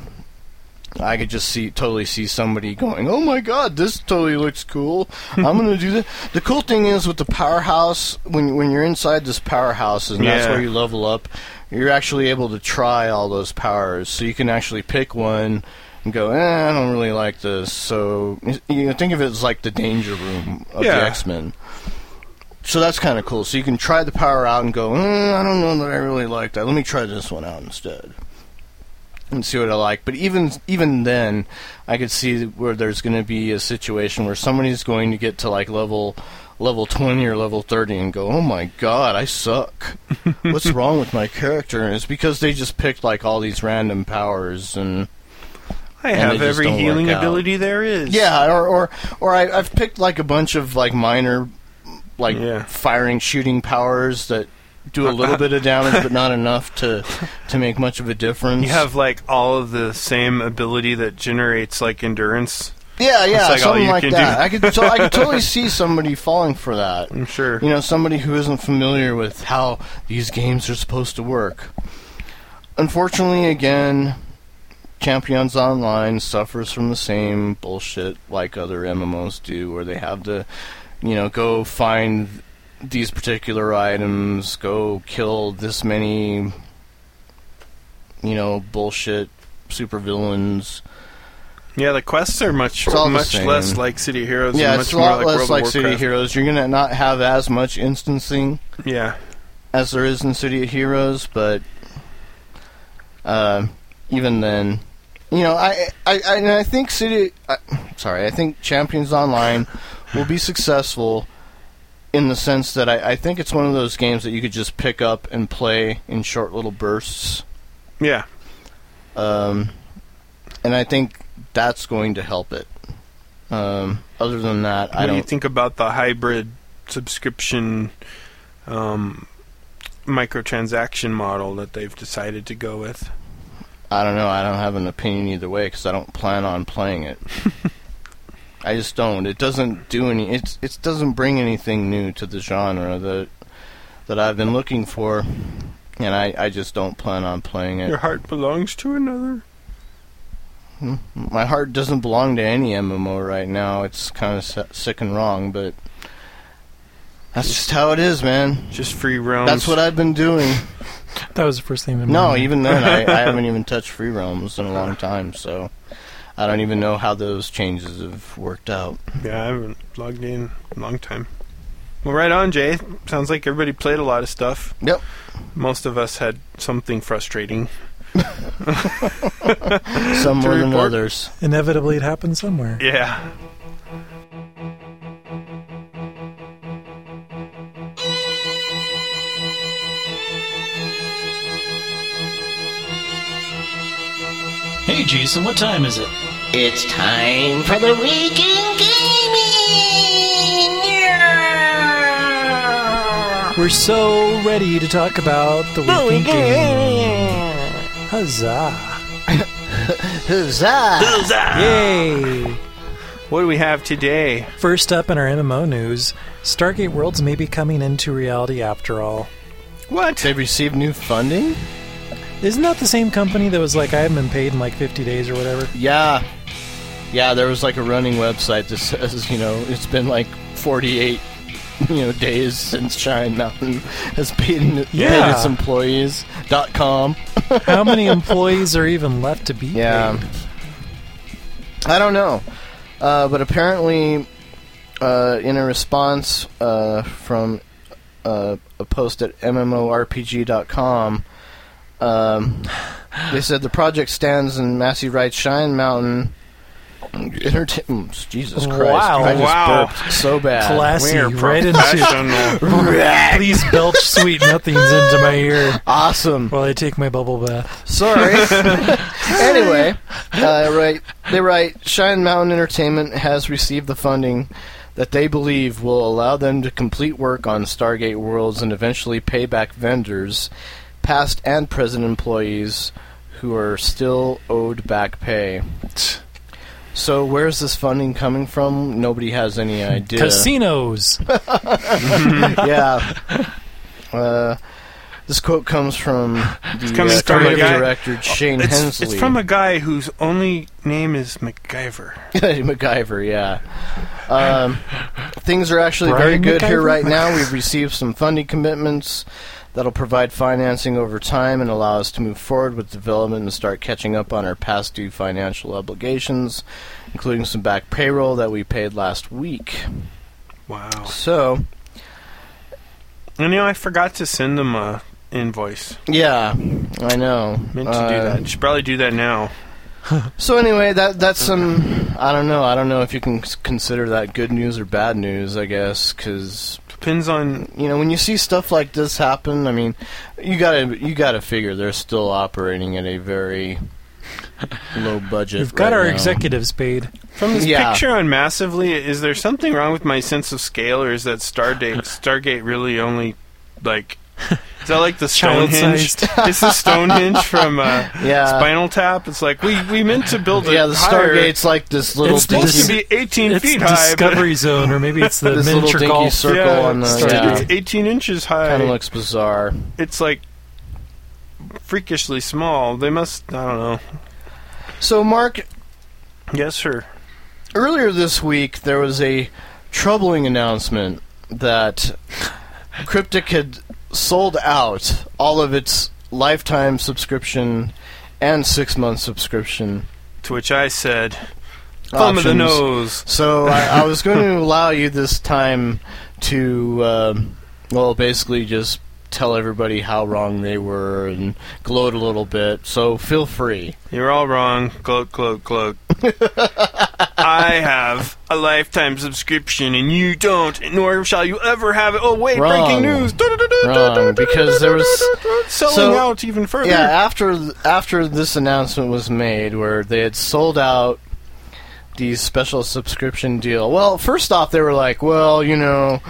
I could just see totally see somebody going, "Oh my god, this totally looks cool. I'm going to do that." The cool thing is with the powerhouse when when you're inside this powerhouse and that's where you level up, you're actually able to try all those powers. So you can actually pick one and go, eh, "I don't really like this." So you know, think of it as like the danger room of Yeah. the X-Men. So that's kind of cool. So you can try the power out and go, eh, I don't know that I really like that. Let me try this one out instead and see what I like. But even even then, I could see where there's going to be a situation where somebody's going to get to like level level 20 or level 30 and go, "Oh my god, I suck. What's wrong with my character?" And it's because they just picked like all these random powers and I and have every healing ability there is. yeah, or or or I, I've picked like a bunch of like minor, like Yeah. firing, shooting powers that do a little bit of damage, but not enough to to make much of a difference. You have like all of the same ability that generates like endurance. yeah, yeah, like something like that. I could so I could totally see somebody falling for that. I'm sure. You know, somebody who isn't familiar with how these games are supposed to work. Unfortunately, again, Champions Online suffers from the same bullshit like other MMOs do, where they have to, you know, go find these particular items, go kill this many, you know, bullshit supervillains. Yeah, the quests are much It's all the much less like City Heroes. yeah, it's much a more lot like less World like City Heroes. You're gonna not have as much instancing Yeah, as there is in City of Heroes, but uh, even then, you know, I I I, and I think City. I, sorry, I think Champions Online will be successful in the sense that I, I think it's one of those games that you could just pick up and play in short little bursts. yeah. Um, and I think that's going to help it. Um, other than that, What I do you don't. think about the hybrid subscription um, microtransaction model that they've decided to go with. I don't know. I don't have an opinion either way because I don't plan on playing it. I just don't. It doesn't do any. It's it doesn't bring anything new to the genre that that I've been looking for, and I I just don't plan on playing it. Your heart belongs to another. Hmm? My heart doesn't belong to any MMO right now. It's kind of sick and wrong, but that's just how it is, man. Just free roams. That's what I've been doing. That was the first thing. in No, mind. even then, I, I haven't even touched free roams in a long time, so I don't even know how those changes have worked out. Yeah, I haven't logged in in a long time. Well, right on, Jay. Sounds like everybody played a lot of stuff. Yep. Most of us had something frustrating. Some To more than others. Inevitably, it happened somewhere. Yeah. Hey, Jason, what time is it? It's time for the week in gaming. Yeah! We're so ready to talk about the weekend game. Huzzah! Huzzah! Huzzah! Yay! What do we have today? First up in our MMO news, Stargate Worlds may be coming into reality after all. What? They've received new funding? Isn't that the same company that was like, I haven't been paid in like 50 days or whatever? Yeah. Yeah, there was like a running website that says, you know, it's been like 48 you know days since Cheyenne Mountain has paid, paid Yeah. its employees dot com. How many employees are even left to be paid? Yeah. paid? I don't know. Uh, but apparently, uh, in a response uh, from uh, a post at MMORPG.com, um, they said the project stands in Massey Wright's Cheyenne Mountain. Entertainment. Jesus Christ! Wow. I just Wow. burped so bad. Classy, We're right into. professional. Please belch sweet nothings into my ear Awesome. while I take my bubble bath. Sorry. anyway, uh, right, they write Cheyenne Mountain Entertainment has received the funding that they believe will allow them to complete work on Stargate Worlds and eventually pay back vendors, past and present employees who are still owed back pay. So where's this funding coming from? Nobody has any idea. Casinos. yeah. Uh, this quote comes from the coming uh, from a guy- director Shane It's, Hensley. it's from a guy whose only name is MacGyver. MacGyver, yeah. Um, things are actually Brian very good here right now. We've received some funding commitments that'll provide financing over time and allow us to move forward with development and start catching up on our past due financial obligations, including some back payroll that we paid last week. Wow. So, And you know, I forgot to send them a invoice. yeah, I know. Meant to do Uh, that. Should probably do that now. So anyway, that that's some. I don't know. I don't know if you can consider that good news or bad news. I guess because Depends on. you know when you see stuff like this happen, I mean, you gotta you gotta figure they're still operating at a very low budget. We've got right our now. executives paid. From this Yeah. picture on Massively, is there something wrong with my sense of scale, or is that Stardate, Stargate really only like? Is that like the Stonehenge? Child-sized. it's the Stonehenge from uh, Yeah. Spinal Tap. It's like we we meant to build it Yeah, the higher. Stargate's like this little It's supposed dinky, to be 18 It's feet high. Discovery Zone, or maybe it's the this little miniature dinky golf. circle yeah, on the. Stargate's Yeah, 18 inches high. kind of looks bizarre. it's like freakishly small. They must. I don't know. So, Mark, Yes, sir. earlier this week there was a troubling announcement that Cryptic had sold out all of its lifetime subscription and six month subscription. To which I said, "Thumb of the nose." So I, I was going to allow you this time to, um, well, basically just tell everybody how wrong they were and gloat a little bit. So feel free. You're all wrong. Gloat, gloat, gloat. I have a lifetime subscription, and you don't, nor shall you ever have it. Oh wait, Wrong. breaking news! Wrong, because there was- selling so- out even further. Yeah, after after this announcement was made, where they had sold out the special subscription deal. Well, first off, they were like, "Well, you know,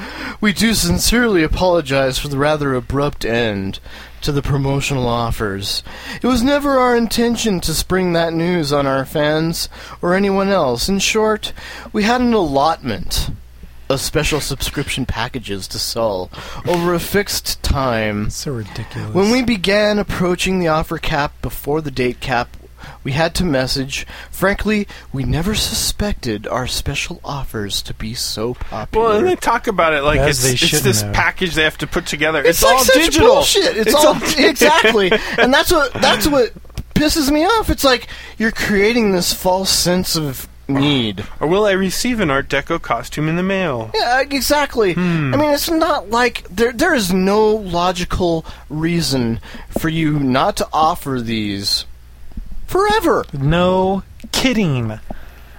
we do sincerely apologize for the rather abrupt end to the promotional offers. It was never our intention to spring that news on our fans or anyone else. In short, we had an allotment." Of special subscription packages to sell over a fixed time. So ridiculous. When we began approaching the offer cap before the date cap, we had to message. Frankly, we never suspected our special offers to be so popular. Well, and they talk about it like As it's, it's this have. package they have to put together. it's, It's, like all such digital. bullshit. It's, all exactly, and that's what that's what pisses me off. It's like you're creating this false sense of need. Or will I receive an Art Deco costume in the mail? Yeah, exactly. Hmm. I mean, it's not like there there is no logical reason for you not to offer these forever. no kidding.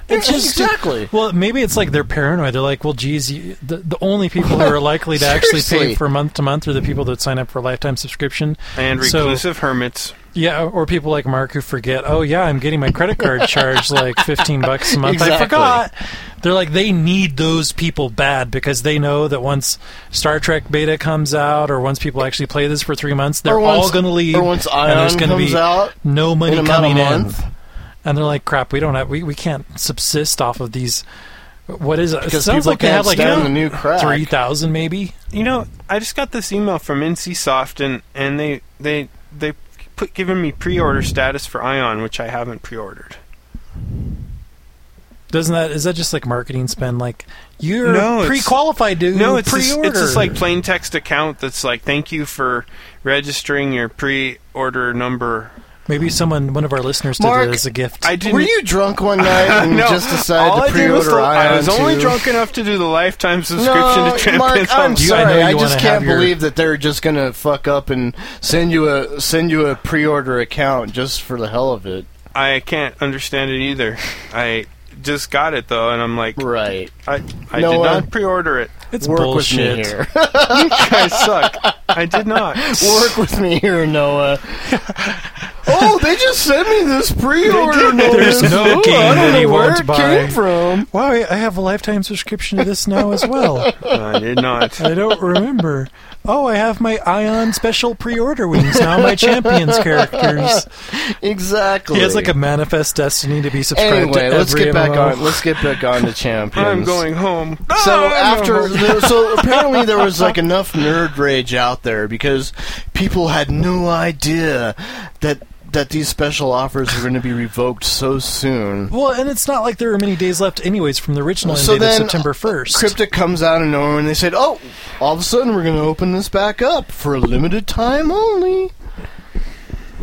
It's just exactly. Well, maybe it's like they're paranoid. They're like, well, geez, you, the the only people who are likely to actually pay for month to month are the people that sign up for a lifetime subscription. And So- reclusive hermits. Yeah, or people like Mark who forget. Oh yeah, I'm getting my credit card charged like 15 bucks a month. I forgot. They're like they need those people bad because they know that once Star Trek beta comes out or once people actually play this for three months, they're once- all going to leave. or once and there's gonna be out no money in coming in. And they're like, crap, we don't have, we, we can't subsist off of these. What is it? It Because sounds people like they can't have like stand you know, the new crack. three thousand maybe. You know, I just got this email from NCSoft, and and they they they put given me pre-order status for Aion, which I haven't pre-ordered. Doesn't that is that just like marketing spend? Like you're No, pre-qualified, dude. No, it's this, pre-order. it's this like plain text account that's like, thank you for registering your pre-order number. Maybe someone, one of our listeners, did Mark, it as a gift. I didn't. Were you drunk one night and no, just decided all to I did was pre-order the- I was only 2? drunk enough to do the lifetime subscription no, to Champions Mark, I'm Home. You- I know sorry. you I, just can't your- believe that they're just gonna fuck up and send you a send you a pre-order account just for the hell of it. I can't understand it either. I just got it though, and I'm like, Right. I, I No did one- not pre-order it. it's Work bullshit. with me here. You guys suck. I did not. Work with me here, Noah. oh, they just sent me this pre-order notice. There's no game I don't that he know where won't it buy. came from. Wow, I I have a lifetime subscription to this now as well. I did not. I don't remember. Oh, I have my Aion special pre-order wings now. My champions characters. Exactly. He has like a manifest destiny to be subscribed Anyway, to let's every get back MMO. on. Let's get back on to champions. I'm going home. So I'm after, going home. there, so apparently there was like enough nerd rage out there because people had no idea that that these special offers are going to be revoked so soon. Well, and it's not like there are many days left, anyways, from the original end So date then, of September uh, first. Cryptic comes out of nowhere and they said, "Oh, all of a sudden we're going to open this back up for a limited time only."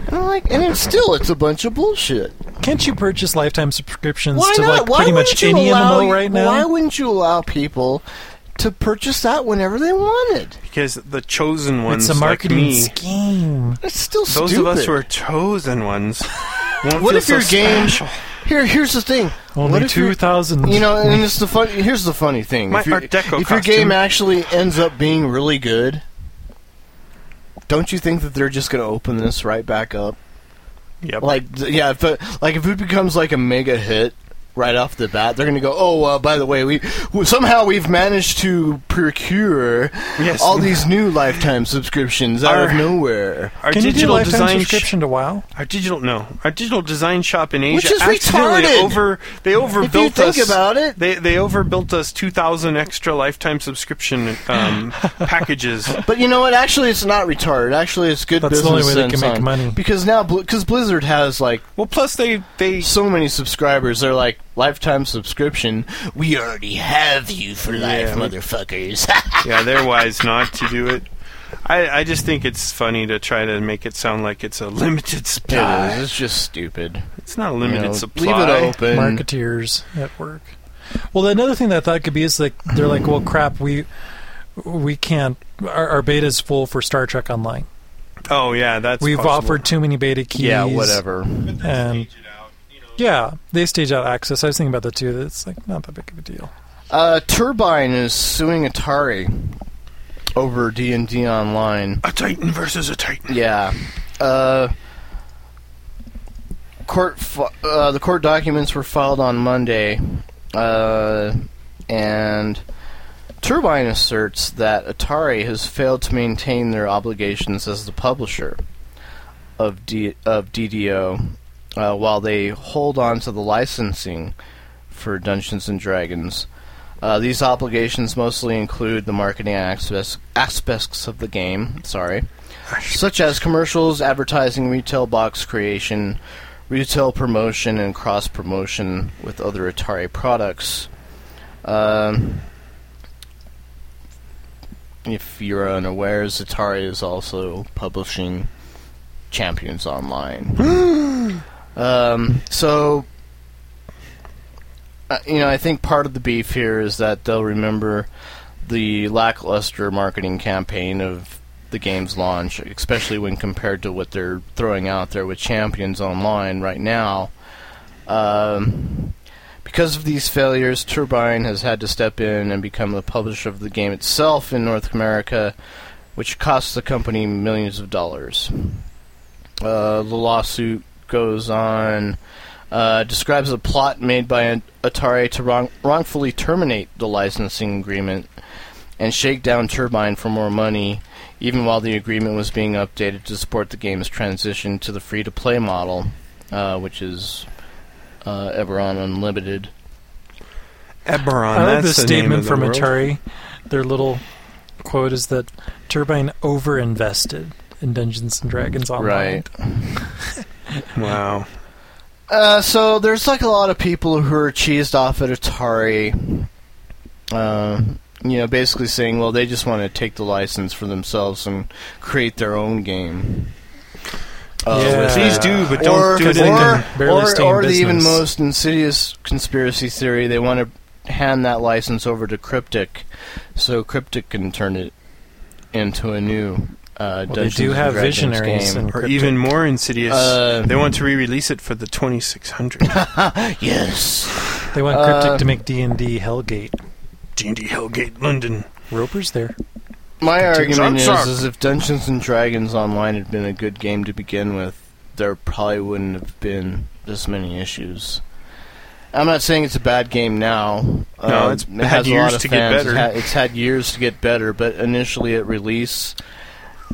And I'm like, and it's still it's a bunch of bullshit. Can't you purchase lifetime subscriptions Why to not? like why pretty much any allow, MMO right now? Why wouldn't you allow people to purchase that whenever they wanted? because the chosen ones, it's a marketing like me, scheme. It's still those stupid. of us who are chosen ones, won't What feel if your game- special. Here, here's the thing. Only if your- two thousand. You know, and it's the funny. Here's the funny thing. My if Art Deco if your game actually ends up being really good, don't you think that they're just going to open this right back up? Yep. Like, yeah, if it, like if it becomes like a mega hit right off the bat, they're going to go, "Oh, uh, by the way, we somehow we've managed to procure Yes. all these new lifetime subscriptions out of nowhere." our Can you do digital lifetime design sh- subscription to WoW? Our digital no, our digital design shop in Asia Which is accidentally retarded. over they overbuilt If you think us. about it. they they overbuilt us two thousand extra lifetime subscription um, packages. But you know what? Actually, it's not retarded. Actually, it's good That's the only way they can make on- money. Because now, because Blizzard has like Well, plus they they so many subscribers. They're like lifetime subscription. We already have you for life, Yeah. motherfuckers. yeah they're wise not to do it. I, I just think it's funny to try to make it sound like it's a limited supply. is. It's just stupid. It's not a You limited know, supply. Leave it open. Marketeers at work. Well, another thing that I thought could be is like they're like, well, crap, we we can't. Our, our beta is full for Star Trek Online. Oh yeah, that's We've possible. offered too many beta keys. Yeah, whatever. And yeah, they stage out access. I was thinking about that too. that It's like not that big of a deal. Uh, Turbine is suing Atari over D and D Online. a Titan versus a Titan. Yeah. Uh, court fi- uh, the court documents were filed on Monday, uh, and Turbine asserts that Atari has failed to maintain their obligations as the publisher of D- of DDO, uh, while they hold on to the licensing for Dungeons and Dragons. Uh, these obligations mostly include the marketing aspects, aspects of the game. Sorry, such as commercials, advertising, retail box creation, retail promotion, and cross promotion with other Atari products. Um, if you're unaware, Atari is also publishing Champions Online. um, so, uh, you know, I think part of the beef here is that they'll remember the lackluster marketing campaign of the game's launch, especially when compared to what they're throwing out there with Champions Online right now. Um, because of these failures, Turbine has had to step in and become the publisher of the game itself in North America, which costs the company millions of dollars. Uh, the lawsuit goes on, uh, describes a plot made by Atari to wrong- wrongfully terminate the licensing agreement and shake down Turbine for more money, even while the agreement was being updated to support the game's transition to the free to play model, uh, which is uh, Eberron Unlimited. Eberron. I like that's the the name statement of the from world. Atari. Their little quote is that Turbine overinvested in Dungeons and Dragons Online. Right. Wow. Uh, so there's like a lot of people who are cheesed off at Atari. Uh, you know, basically saying, well, they just want to take the license for themselves and create their own game. Uh, Yeah. Please do, but don't do it they in can or, barely or, stay in or the even most insidious conspiracy theory, they want to hand that license over to Cryptic, so Cryptic can turn it into a new uh, Well, they do and have Dragons visionaries game. and Or Cryptic. even more insidious, Uh, they want to re-release it for the 2600. yes. They want Cryptic uh, to make D and D Hellgate. D&D Hellgate London. Roper's there. My argument is, is if Dungeons and Dragons Online had been a good game to begin with, there probably wouldn't have been this many issues. I'm not saying it's a bad game now. No, Uh, it's it had has a years lot of to get fans. better. It ha- it's had years to get better, but initially at release,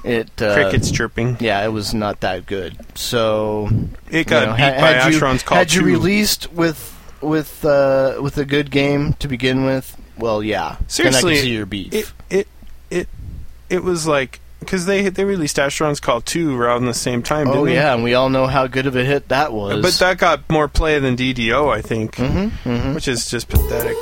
it uh, Crickets chirping. Yeah, it was not that good. So It got you know, beat ha- by had you, Call Had you released with with uh, with a good game to begin with, well, yeah, Seriously, then I can see your beef. It it it it was like because they they released Asheron's Call 2 around the same time. Oh didn't they? yeah, and we all know how good of a hit that was. But that got more play than DDO, I think, hmm hmm which is just pathetic.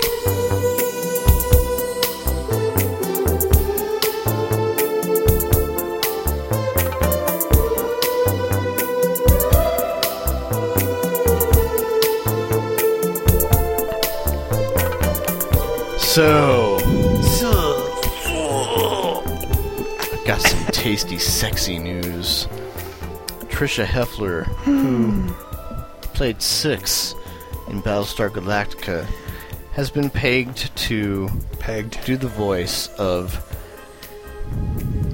So, I've got some tasty, sexy news. Tricia Helfer, who played Six in Battlestar Galactica, has been pegged to Pegged. do the voice of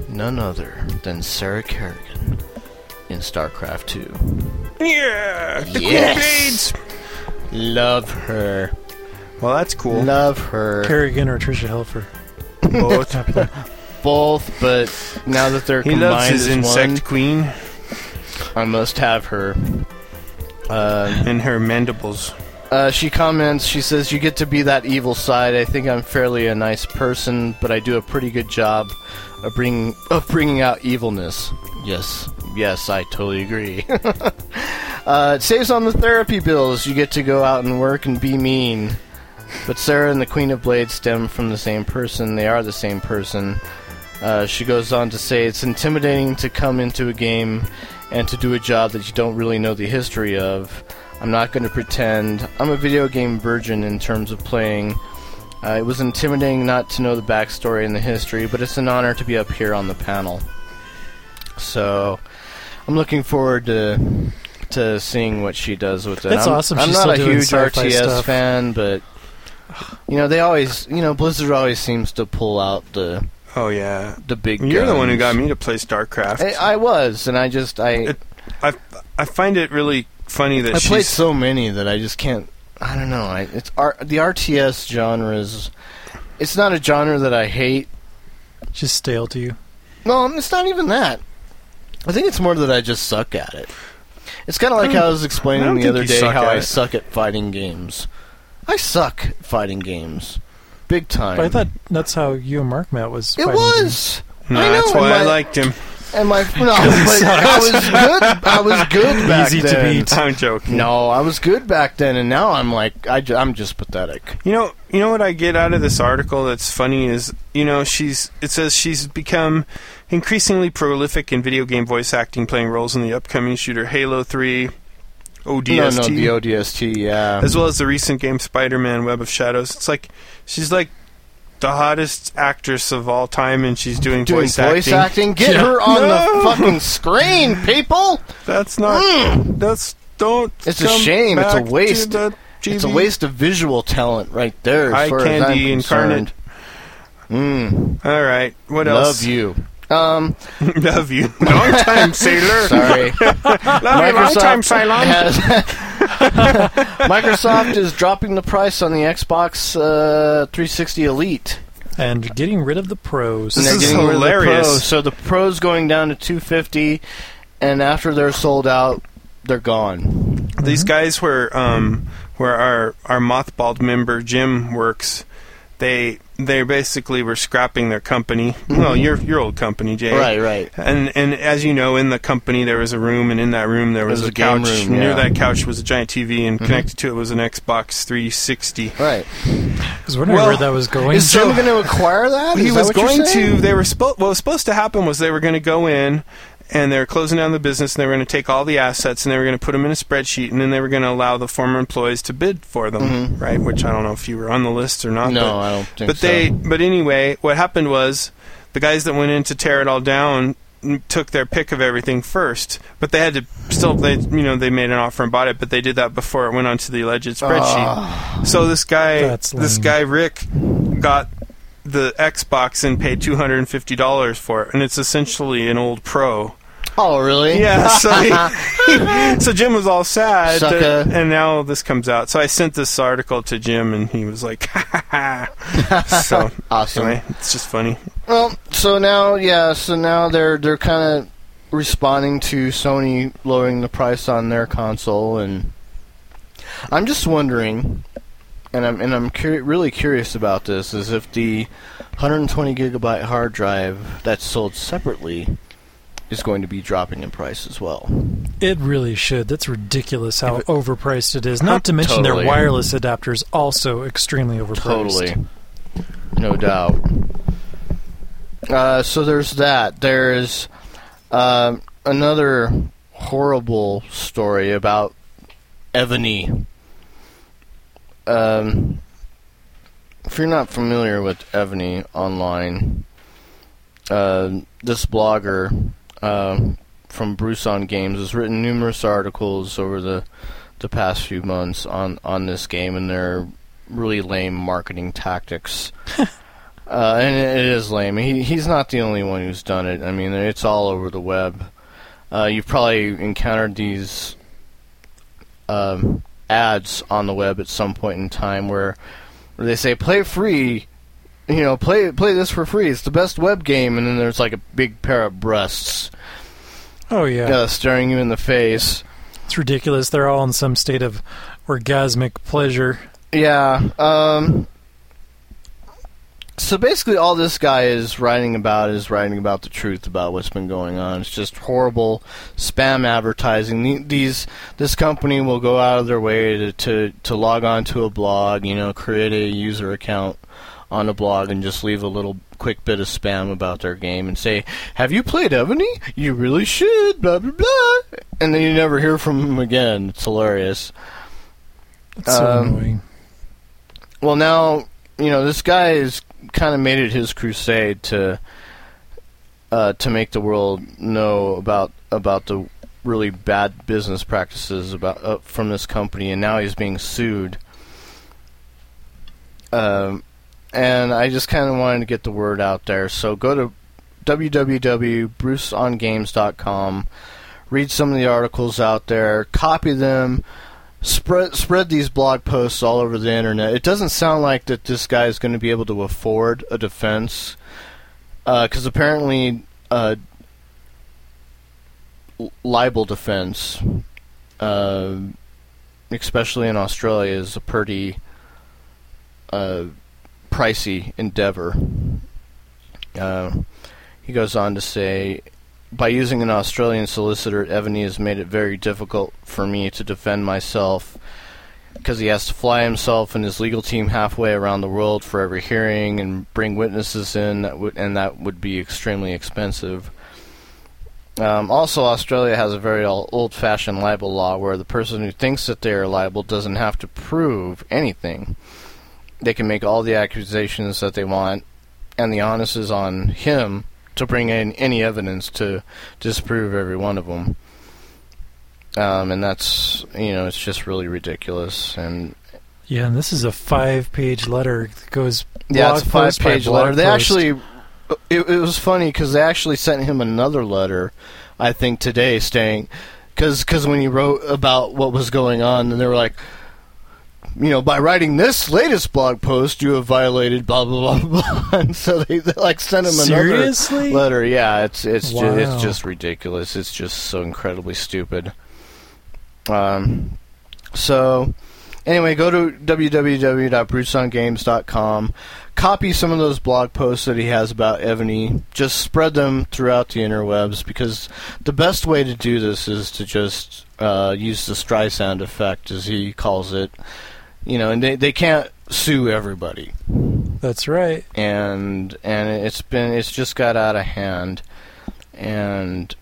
none other than Sarah Kerrigan in StarCraft 2. Yeah, the Yes. Love her. Blades. Well, that's cool. Love her. Kerrigan or Tricia Helfer. Both. Both, but now that they're He combined loves his as insect one, queen I must have her. Uh, and her mandibles. uh, she comments, she says, You get to be that evil side. I think I'm fairly a nice person, but I do a pretty good job of bringing, of bringing out evilness. Yes, yes, I totally agree. uh, it saves on the therapy bills. You get to go out and work and be mean. But Sarah and the Queen of Blades stem from the same person. They are the same person. Uh, she goes on to say it's intimidating to come into a game and to do a job that you don't really know the history of. I'm not going to pretend. I'm a video game virgin in terms of playing. Uh, it was intimidating not to know the backstory and the history, but it's an honor to be up here on the panel. So, I'm looking forward to to seeing what she does with it. That's I'm, awesome. I'm She's not a huge RTS stuff. fan, but you know they always, you know, Blizzard always seems to pull out the Oh yeah. the big. You're the one who got me to play StarCraft. I, I was, and I just I It- I I find it really funny that I she's played so many that I just can't. I don't know. I, it's R, the RTS genre is. It's not a genre that I hate. Just stale to you. No, it's not even that. I think it's more that I just suck at it. It's kind of like hmm. how I was explaining don't the other day how at I it. suck at fighting games. I suck at fighting games, big time. But I thought that's how you and Mark met was. it fighting was. No, I know, that's and why I my- liked him. And my no, but I was good. I was good back Easy to then. beat. I'm joking. No, I was good back then, and now I'm like I, am just pathetic. You know, you know what I get out of this article that's funny is, you know, she's it says she's become increasingly prolific in video game voice acting, playing roles in the upcoming shooter Halo 3, ODST, No, no, the ODST. Yeah, as well as the recent game Spider-Man: Web of Shadows. It's like she's like the hottest actress of all time, and she's doing, doing voice, voice acting. acting. Get Yeah. her on No. the fucking screen, people. That's not. That's don't. It's a shame. It's a waste. It's a waste of visual talent right there. Eye candy incarnate. Mm, All right. What love else? Love you. Um, Love you. Long time sailor. sorry. Love you. Long time Cylon. has- Microsoft is dropping the price on the Xbox uh, 360 Elite. and getting rid of the pros. This And they're is getting rid of the hilarious. Pros. So the Pros going down to 250, and after they're sold out, they're gone. These guys where um where our our mothballed member Jim works, they they basically were scrapping their company. Well, your your old company, Jay. Mm-hmm. Right, right. And and as you know, in the company there was a room, and in that room there was, was a, a game couch. room, Near yeah. Mm-hmm. that couch was a giant TV, and connected to it was an Xbox 360. Right. I was wondering Well, where that was going. Is Jim going to acquire that? he Is that was what you're going to. They were supposed. What was supposed to happen was they were going to go in, and they were closing down the business, and they were going to take all the assets, and they were going to put them in a spreadsheet, and then they were going to allow the former employees to bid for them, right? Which I don't know if you were on the list or not. Mm-hmm. No, but, I don't think But so. they. But anyway, what happened was the guys that went in to tear it all down took their pick of everything first but they had to still they you know they made an offer and bought it but they did that before it went onto the alleged spreadsheet Ah. so this guy this guy Rick got the Xbox and paid two hundred and fifty dollars for it, and it's essentially an old Pro. Oh, really? Yeah, so he, so Jim was all sad, that- and now this comes out. So I sent this article to Jim, and he was like, ha, ha, ha. "So Awesome. anyway, it's just funny." Well, so now, yeah, so now they're they're kind of responding to Sony lowering the price on their console, and I'm just wondering, and I'm and I'm curi- really curious about this, is if the 120 gigabyte hard drive that's sold separately is going to be dropping in price as well. It really should. That's ridiculous how overpriced it is. Not to mention Totally. their wireless adapters also extremely overpriced. Totally. No doubt. Uh, so there's that. There's um another horrible story about Evony. Um, if you're not familiar with Evony online, uh, this blogger uh, from Bruce on Games has written numerous articles over the the past few months on on this game and their really lame marketing tactics. uh, and it it is lame. He he's not the only one who's done it. I mean, it's all over the web. Uh, you've probably encountered these um, ads on the web at some point in time where, where they say play free. You know, play play this for free. It's the best web game, and then there's like a big pair of breasts Oh yeah. uh, staring you in the face. It's ridiculous. They're all in some state of orgasmic pleasure. Yeah. Um, so basically, all this guy is writing about is writing about the truth about what's been going on. It's just horrible spam advertising. These this company will go out of their way to to, to log on to a blog, you know, create a user account on a blog and just leave a little quick bit of spam about their game and say, "Have you played Evony? You really should." Blah blah blah. And then you never hear from them again. It's hilarious. It's so Um, annoying. Well, now you know this guy has kind of made it his crusade to uh, to make the world know about about the really bad business practices about uh, from this company, and now he's being sued. Um, and I just kind of wanted to get the word out there. So go to www.bruceongames.com, read some of the articles out there, copy them, spread spread these blog posts all over the internet. It doesn't sound like that this guy is going to be able to afford a defense, because apparently uh, libel defense, uh, especially in Australia, is a pretty uh, pricey endeavor. Uh, he goes on to say, by using an Australian solicitor, Evony has made it very difficult for me to defend myself because he has to fly himself and his legal team halfway around the world for every hearing and bring witnesses in, that and that would be extremely expensive. Um, also, Australia has a very old fashioned libel law where the person who thinks that they are liable doesn't have to prove anything. They can make all the accusations that they want, and the onus is on him to bring in any evidence to disprove every one of them. Um, and that's, you know, it's just really ridiculous. And Yeah, and this is a five-page letter that goes. yeah, it's a five-page blog letter. They post. actually, it, it was funny because they actually sent him another letter, I think today, saying, because cause when he wrote about what was going on, and they were like, you know, by writing this latest blog post, you have violated blah blah blah blah. and so they, they like sent him Seriously? another letter. Yeah, it's it's Wow. it's just ridiculous. It's just so incredibly stupid. Um, so anyway, go to www.bruceongames.com. Copy some of those blog posts that he has about Evony. Just spread them throughout the interwebs because the best way to do this is to just uh, use the Streisand effect, as he calls it. You know, and they they can't sue everybody. That's right. and and it's been it's just got out of hand. And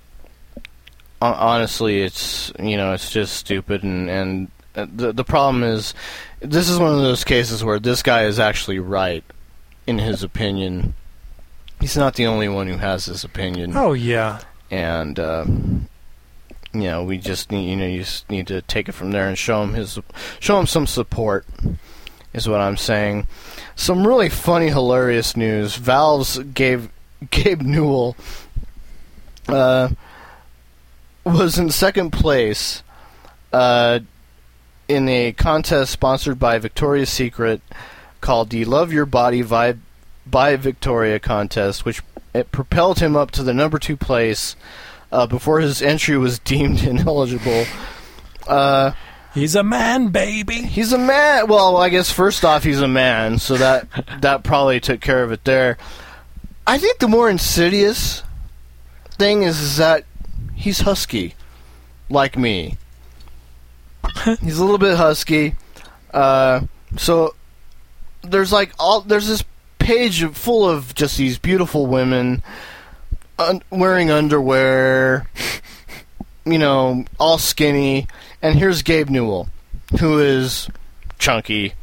honestly it's you know it's just stupid. And and the the problem is this is one of those cases where this guy is actually right in his opinion. He's not the only one who has this opinion. Oh yeah. and uh, you know we just need you know you just need to take it from there and show him his show him some support is what I'm saying. Some really funny, hilarious news. Valve's gave Gabe Newell uh, was in second place uh, in a contest sponsored by Victoria's Secret called the Love Your Body by Victoria contest, which it propelled him up to the number two place uh, before his entry was deemed ineligible. Uh, He's a man, baby. He's a man. Well, I guess first off, he's a man, so that that probably took care of it there. I think the more insidious thing is, is that he's husky, like me. he's a little bit husky. Uh, so there's like all there's this page full of just these beautiful women un- wearing underwear, you know, all skinny. And here's Gabe Newell, who is chunky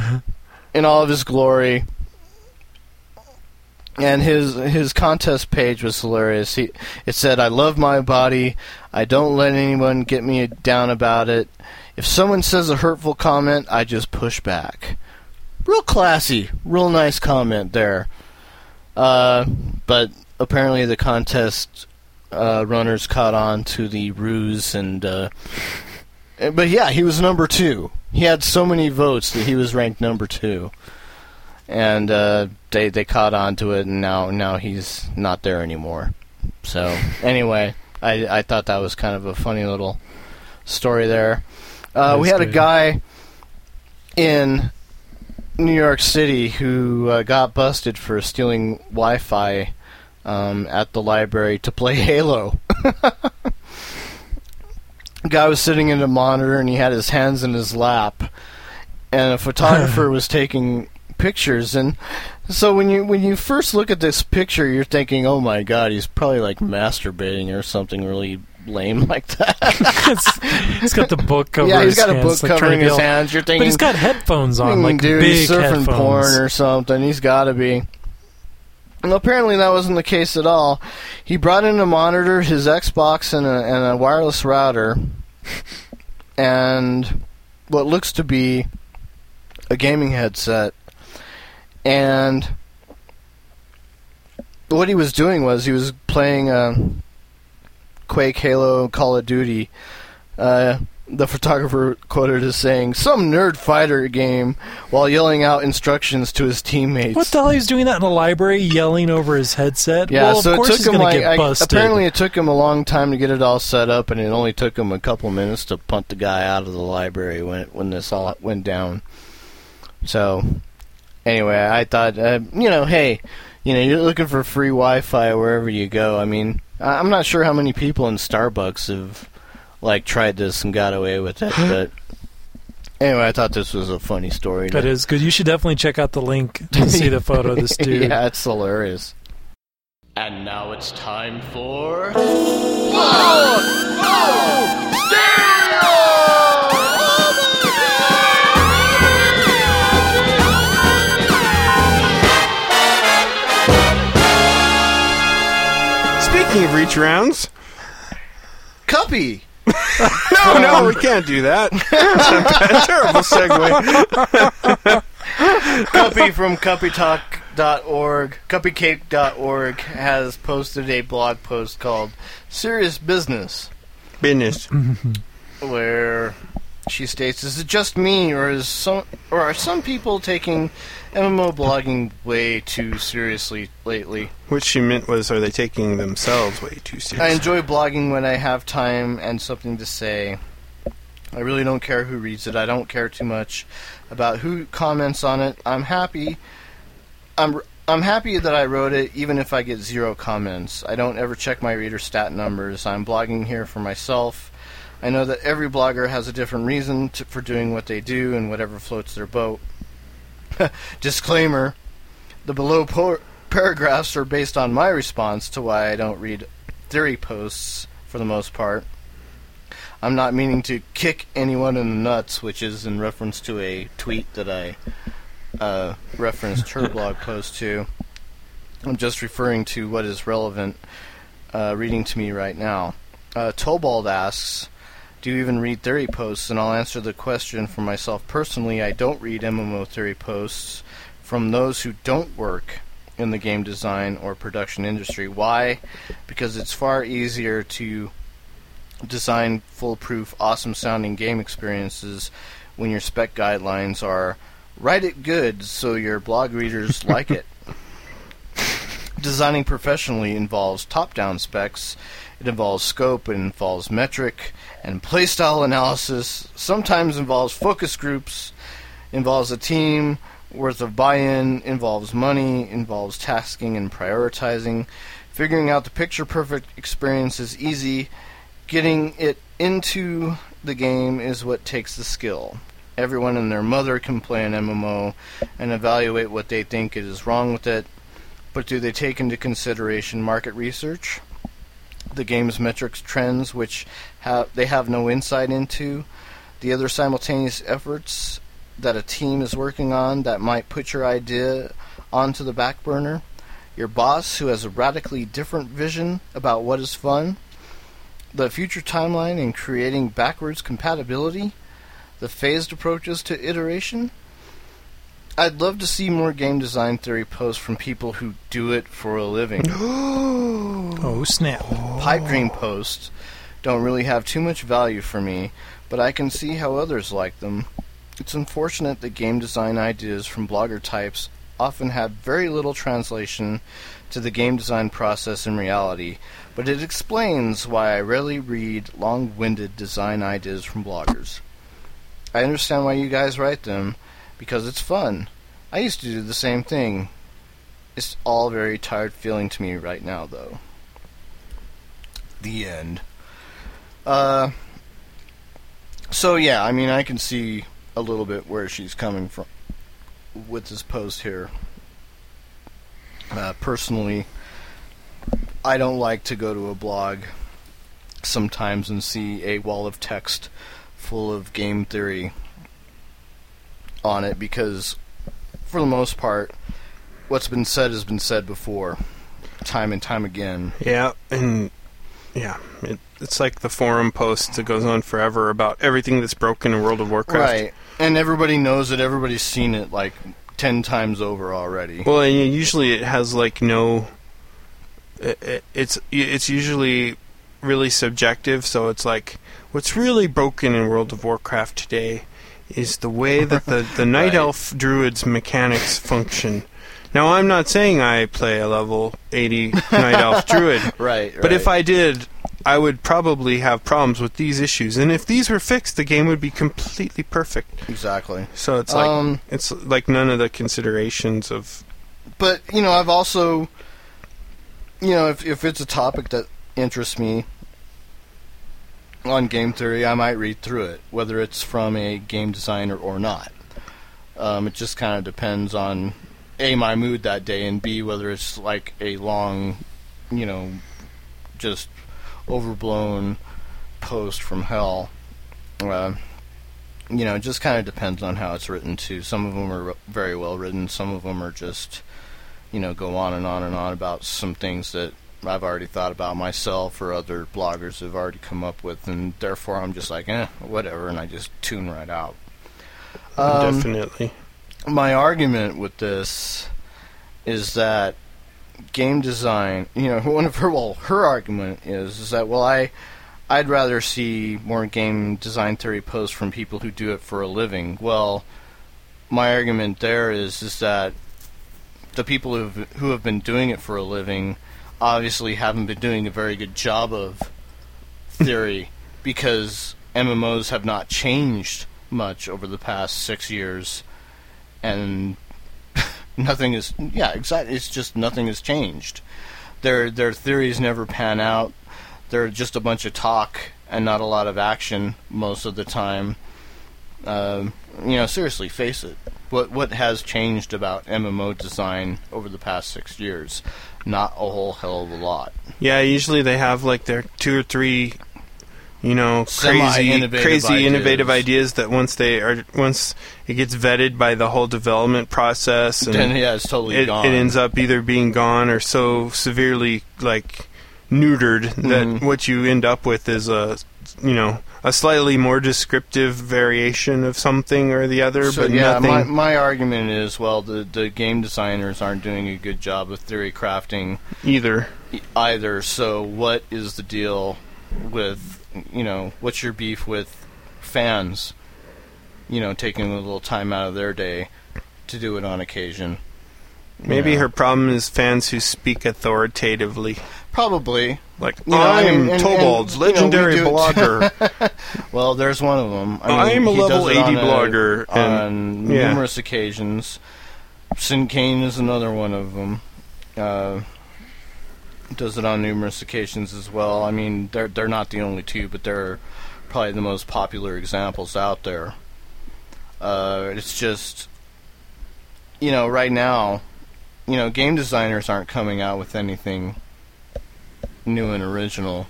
in all of his glory. And his his contest page was hilarious. He it said, "I love my body. I don't let anyone get me down about it. If someone says a hurtful comment, I just push back." Real classy, real nice comment there. Uh, but apparently the contest uh, runners caught on to the ruse and. Uh, But yeah, he was number two. He had so many votes that he was ranked number two, and uh, they they caught on to it, and now now he's not there anymore. So anyway, I I thought that was kind of a funny little story there. Uh, we had a guy in New York City who uh, got busted for stealing Wi-Fi um, at the library to play Halo. guy was sitting in a monitor and he had his hands in his lap and a photographer was taking pictures. And so when you when you first look at this picture you're thinking oh my god he's probably like masturbating or something really lame like that. It's- he's got the book over yeah he's got a hands, book like, trying covering be his hands. You're thinking But he's got headphones on, "Hmm, like dude big he's surfing headphones. porn or something. He's got to be and apparently that wasn't the case at all he brought in a monitor his xbox and a, and a wireless router and what looks to be a gaming headset and what he was doing was he was playing a, Quake, Halo, Call of Duty. Uh, the photographer quoted as saying, "Some nerd fighter game," while yelling out instructions to his teammates. What the hell? He's doing that in the library, yelling over his headset. Yeah, well, of so course it took he's him like I- apparently it took him a long time to get it all set up, and it only took him a couple minutes to punt the guy out of the library when it, when this all went down. So, anyway, I thought, uh, you know, hey, you know, you're looking for free Wi-Fi wherever you go. I mean, I'm not sure how many people in Starbucks have like tried this and got away with it, but. Anyway, I thought this was a funny story. that to- is good. You should definitely check out the link to see the photo of this dude. yeah, it's hilarious. And now it's time for. Speaking of reach rounds, Cuppy! no, no, we can't do that. Terrible segue. Cuppy from cuppytalk.org, cuppycake.org has posted a blog post called Serious Business, Business. where she states, "Is it just me, or is some, or are some people taking MMO blogging way too seriously lately? What she meant was, are they taking themselves way too seriously? I enjoy blogging when I have time and something to say. I really don't care who reads it. I don't care too much about who comments on it. I'm happy. I'm I'm happy that I wrote it, even if I get zero comments. I don't ever check my reader stat numbers. I'm blogging here for myself. I know that every blogger has a different reason to, for doing what they do and whatever floats their boat. Disclaimer: The below po- paragraphs are based on my response to why I don't read theory posts for the most part. I'm not meaning to kick anyone in the nuts, which is in reference to a tweet that I uh, referenced her blog post to. I'm just referring to what is relevant uh, reading to me right now. Uh, Tobold asks, Do you even read theory posts? And I'll answer the question for myself personally. I don't read MMO theory posts from those who don't work in the game design or production industry. Why? Because it's far easier to design foolproof, awesome sounding game experiences when your spec guidelines are write it good so your blog readers like it. Designing professionally involves top down specs, it involves scope, it involves metric and playstyle analysis, sometimes involves focus groups, involves a team worth of buy in, involves money, involves tasking and prioritizing. Figuring out the picture perfect experience is easy. Getting it into the game is what takes the skill. Everyone and their mother can play an MMO and evaluate what they think is wrong with it, but do they take into consideration market research? The game's metrics trends, which have they have no insight into, the other simultaneous efforts that a team is working on that might put your idea onto the back burner, your boss who has a radically different vision about what is fun, the future timeline in creating backwards compatibility, the phased approaches to iteration. I'd love to see more game design theory posts from people who do it for a living. Oh snap! Pipe dream posts don't really have too much value for me, but I can see how others like them. It's unfortunate that game design ideas from blogger types often have very little translation to the game design process in reality, but it explains why I rarely read long winded design ideas from bloggers. I understand why you guys write them, because it's fun. I used to do the same thing. It's all very tired feeling to me right now, though. The end. Uh, so yeah, I mean, I can see a little bit where she's coming from with this post here. Uh, personally, I don't like to go to a blog sometimes and see a wall of text full of game theory on it because, for the most part, what's been said has been said before, time and time again. Yeah, and yeah, it, it's like the forum post that goes on forever about everything that's broken in World of Warcraft. Right. And everybody knows it. Everybody's seen it like ten times over already. Well, and usually it has like no. It, it- it's it's usually really subjective. So it's like what's really broken in World of Warcraft today is the way that the the night Right. elf druids mechanics function. Now I'm not saying I play a level 80 night elf druid, Right. but if. I did, I would probably have problems with these issues. And if these were fixed, the game would be completely perfect. exactly. So it's like Um, it's like none of the considerations of but you know, I've also, you know, if if it's a topic that interests me on game theory, I might read through it, whether it's from a game designer or not. Um, it just kind of depends on a my mood that day, and b whether it's like a long, you know, just overblown post from hell. Uh, you know, it just kind of depends on how it's written too. Some of them are very well written. Some of them are just, you know, go on and on and on about some things that I've already thought about myself or other bloggers have already come up with, and therefore I'm just like, eh, whatever, and I just tune right out. Um, definitely. my argument with this is that game design, you know, one of her well, her argument is is that well, I I'd rather see more game design theory posts from people who do it for a living. Well, my argument there is is that the people who have, who have been doing it for a living obviously haven't been doing a very good job of theory because MMOs have not changed much over the past six years, and nothing is yeah exactly. It's just nothing has changed. Their their theories never pan out. They're just a bunch of talk and not a lot of action most of the time. Um, you know, seriously, face it. What what has changed about MMO design over the past six years? Not a whole hell of a lot. Yeah, usually they have like their two or three, you know, crazy, Semi-innovative crazy ideas. innovative ideas that once they are once it gets vetted by the whole development process and Then yeah, it's totally it, gone. it ends up either being gone or so severely like neutered that Mhm. what you end up with is a you know a slightly more descriptive variation of something or the other, So but yeah, nothing. my my argument is well, the the game designers aren't doing a good job of theory crafting either. either. So what is the deal with you know what's your beef with fans? You know, taking a little time out of their day to do it on occasion. Maybe know. her problem is fans who speak authoritatively. probably. Like, You know, I'm and- Tobold's and, you know, we legendary blogger. Well, there's one of them. I mean, I'm a level 80 on a- blogger, and- on yeah. numerous occasions. Syncaine is another one of them. Uh, does it on numerous occasions as well. I mean, they're they're not the only two, but they're probably the most popular examples out there. Uh, it's just, you know, right now, you know, game designers aren't coming out with anything new and original.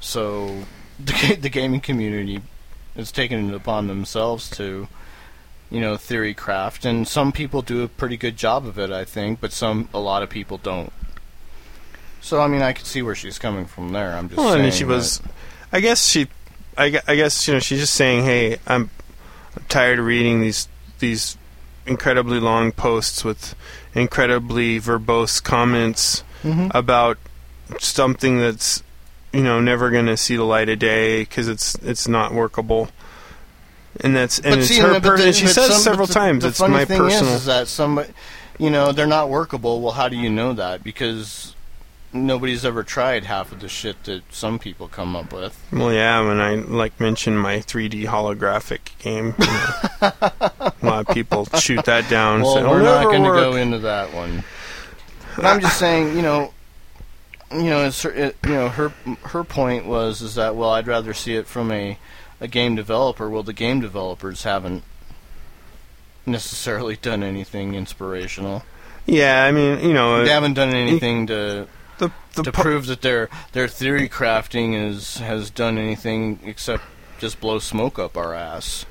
So the ga- the gaming community has taken it upon themselves to, you know, theory craft, and some people do a pretty good job of it, I think, but some a lot of people don't. So I mean, I could see where she's coming from there. I'm just Well, saying and she was, I guess she, I, I guess you know she's just saying, hey, I'm, I'm tired of reading these these incredibly long posts with incredibly verbose comments Mhm. about something that's you know never going to see the light of day because it's it's not workable. And that's and But it's see, her. but Per- the- and she says some- several the- times The it's funny my thing personal. is, is that somebody, you know, they're not workable. Well, how do you know that? Because nobody's ever tried half of the shit that some people come up with. Well, yeah, when I like mentioned my 3D holographic game, you know, a lot of people shoot that down. Well, say, "Oh, we're not going to go into that one. But I'm just saying, you know, you know, it's her, it, you know, her her point was is that well, I'd rather see it from a a game developer. Well, the game developers haven't necessarily done anything inspirational. Yeah, I mean, you know, They haven't done anything to the the to po- prove that their their theory crafting is has done anything except just blow smoke up our ass.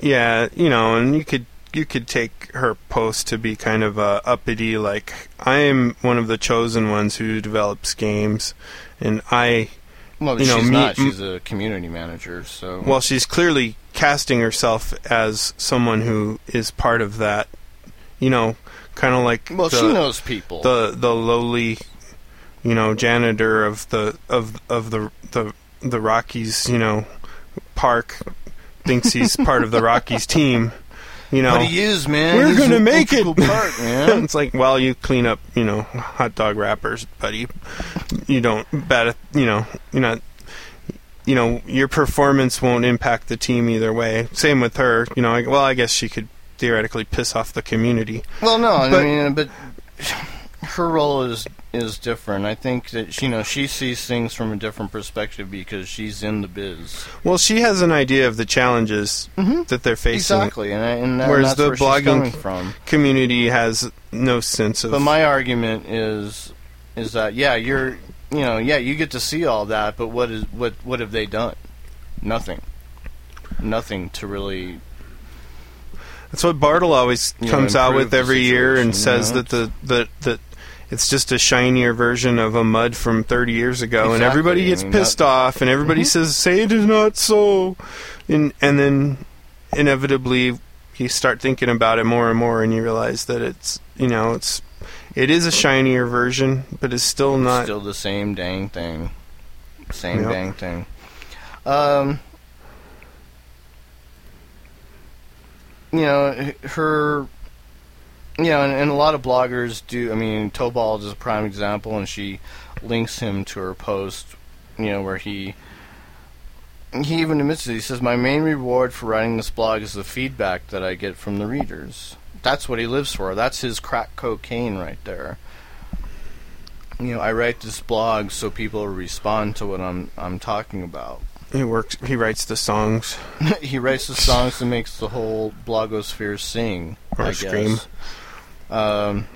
yeah, you know, and you could you could take her post to be kind of uh, uppity, like I am one of the chosen ones who develops games, and I Well, You know, she's me- not. She's a community manager, so well, she's clearly casting herself as someone who is part of that, you know, kind of like well, the, she knows people. the the lowly you know janitor of the of of the the the Rockies, you know, Park thinks he's part of the Rockies team. You know, But he is, man. We're He's gonna make it. part, man. it's like, well, you clean up, you know, hot dog wrappers, buddy. You don't bet, it- you know, you're not, you know, your performance won't impact the team either way. Same with her, you know. I, well, I guess she could theoretically piss off the community. Well, no, But- I mean, but her role is is different. I think that you know she sees things from a different perspective because she's in the biz. Well, she has an idea of the challenges mm-hmm. that they're facing. Exactly, and, I, and that- Whereas that's the where blogging- coming from. Community has no sense of. But my argument is is that yeah, you're you know yeah you get to see all that, but what is what what have they done? Nothing. Nothing to really That's what Bartle always You know, comes out with every year and says you know? that the that that it's just a shinier version of a mud from 30 years ago, and everybody gets pissed that- off, and everybody Mhm. says, "Say it is not so," and and then inevitably you start thinking about it more and more, and you realize that it's you know it's it is a shinier version, but it's still not. still the same dang thing. Same Yep. dang thing. Um, you know, her. Know, and, and a lot of bloggers do. I mean, Tobold is a prime example, and she links him to her post. You know, where he he even admits it. He says, "My main reward for writing this blog is the feedback that I get from the readers. That's what he lives for. That's his crack cocaine right there." you know, I write this blog so people respond to what I'm I'm talking about. He works. He writes the songs. he writes the songs and makes the whole blogosphere sing. Or I scream. Guess. Um,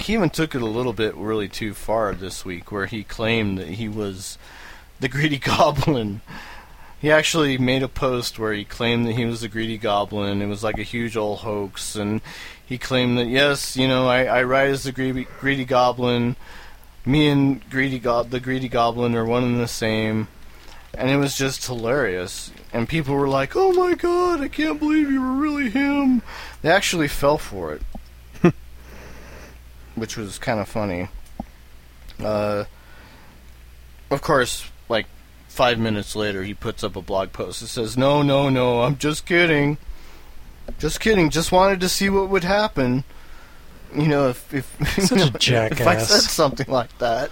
he even took it a little bit really too far this week, where he claimed that he was the greedy goblin. He actually made a post where he claimed that he was the greedy goblin. It was like a huge old hoax, and he claimed that yes, you know, I, I write as the greedy, greedy goblin. Me and greedy go- the greedy goblin are one and the same, and it was just hilarious. And people were like, "Oh my god, I can't believe you were really him." They actually fell for it, which was kind of funny. Uh, of course, like five minutes later, he puts up a blog post that says, "No, no, no, I'm just kidding, just kidding. Just wanted to see what would happen." You know, if if, Such you know, if I said something like that,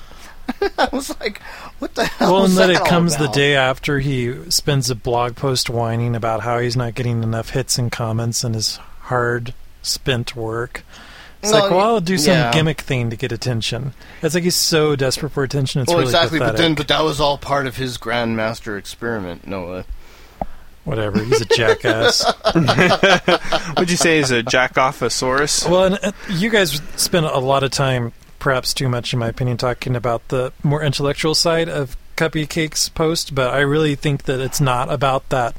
I was like, "What the hell?" Well, was and that that it all comes the day after he spends a blog post whining about how he's not getting enough hits and comments and his hard spent work. It's No, like, well, I'll do some yeah. gimmick thing to get attention. It's like he's so desperate for attention. It's well, really exactly. But pathetic. then, but that was all part of his grandmaster experiment, Noah. Whatever, he's a jackass. Would you say he's a jackoffosaurus? well, and uh, you guys spend a lot of time, perhaps too much, in my opinion, talking about the more intellectual side of Cuppy Cake's post, but I really think that it's not about that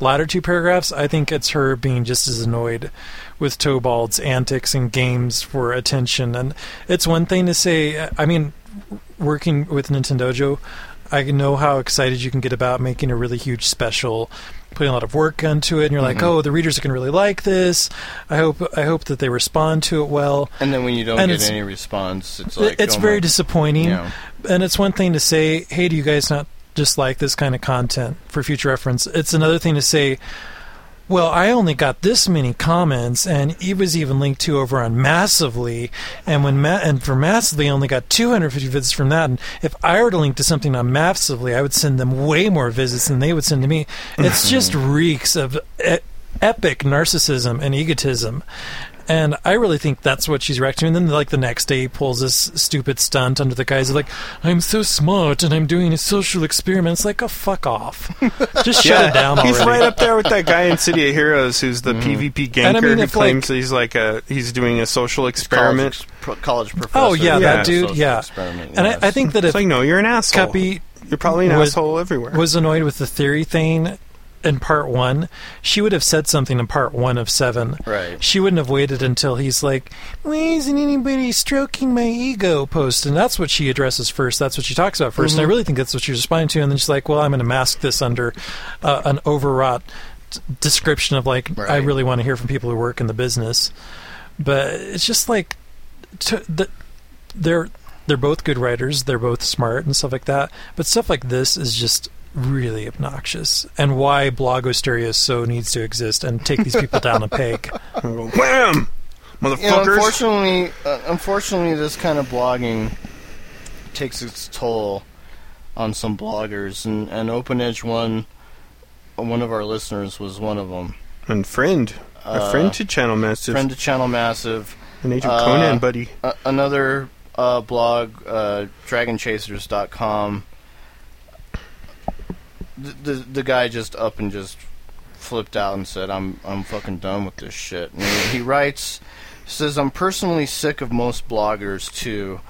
latter two paragraphs. I think it's her being just as annoyed with Tobold's antics and games for attention. And it's one thing to say, I mean, working with Nintendojo, I know how excited you can get about making a really huge special, putting a lot of work into it, and you're like, Mhm. oh, the readers are going to really like this. I hope I hope that they respond to it well. And then when you don't And get any response, it's like it's oh very disappointing. Yeah. And it's one thing to say, hey, do you guys not just like this kind of content for future reference? It's another thing to say, well, I only got this many comments, and it was even linked to over on Massively, and when Ma- and for Massively, I only got 250 visits from that. And if I were to link to something on Massively, I would send them way more visits than they would send to me. It's mm-hmm. just reeks of e- epic narcissism and egotism. And I really think that's what she's reacting. To. And then, like the next day, he pulls this stupid stunt under the guise of like, "I'm so smart and I'm doing a social experiment." It's like, "Oh, fuck off! Just shut it down already." He's right up there with that guy in City of Heroes who's the mm. PvP ganker And I mean, who if, claims like- he's like a he's doing a social experiment. College, ex- pro- college oh, professor. Oh yeah, Yeah. that dude. Social Yeah, experiment, and yes. I, I think that It's if like no, you're an asshole. Cuppy You're probably an was- asshole everywhere. was annoyed with the theory thing in part one, she would have said something in part one of seven. Right. She wouldn't have waited until he's like, "Why isn't anybody stroking my ego?" Post, and that's what she addresses first. That's what she talks about 1st Mm-hmm. and I really think that's what she's responding to. And then she's like, "Well, I'm going to mask this under uh, an overwrought description of like, I really want to hear from people who work in the business." But it's just like, to, the, they're they're both good writers. They're both smart and stuff like that. But stuff like this is just really obnoxious, and why blogosteria so needs to exist and take these people down a peg. And go, Wham! You know, Motherfuckers! unfortunately, uh, unfortunately, this kind of blogging takes its toll on some bloggers, and, and Open Edge one, one of our listeners was one of them. and friend. a Uh, friend to Channel Massive. Friend to Channel Massive, An Agent uh, Conan, buddy. uh, another uh, blog, uh, DragonChasers.com. The, the the guy just up and just flipped out and said, "I'm I'm fucking done with this shit." And he, he writes, says, "I'm personally sick of most bloggers too.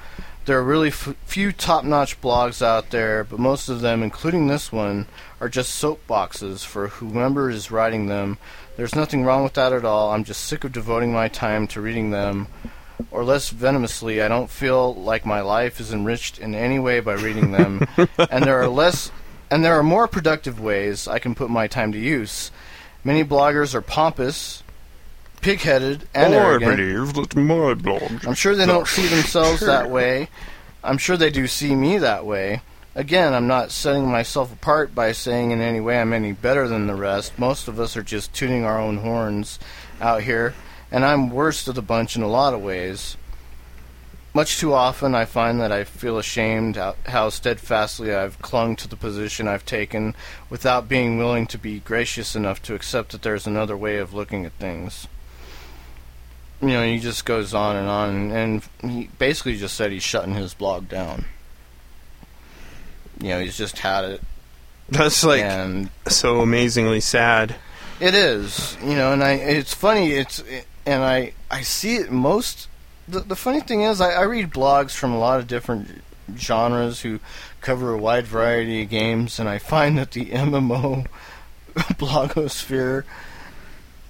There are really f- few top-notch blogs out there, but most of them, including this one, are just soapboxes for whomever is writing them. There's nothing wrong with that at all. I'm just sick of devoting my time to reading them." or less venomously, I don't feel like my life is enriched in any way by reading them, and there are less, and there are more productive ways I can put my time to use. Many bloggers are pompous, pig-headed, and oh, arrogant. believe that my blog. I'm sure they don't see themselves that way. I'm sure they do see me that way. Again, I'm not setting myself apart by saying in any way I'm any better than the rest. Most of us are just tuning our own horns out here, and I'm worst of the bunch in a lot of ways. Much too often, I find that I feel ashamed how- steadfastly I've clung to the position I've taken without being willing to be gracious enough to accept that there's another way of looking at things you know, he just goes on and on, and he basically just said he's shutting his blog down. You know, he's just had it, That's like and so amazingly sad. it is, you know, and I, it's funny, it's, and I, I see it most. The, the funny thing is, I, I read blogs from a lot of different genres who cover a wide variety of games, and I find that the MMO blogosphere,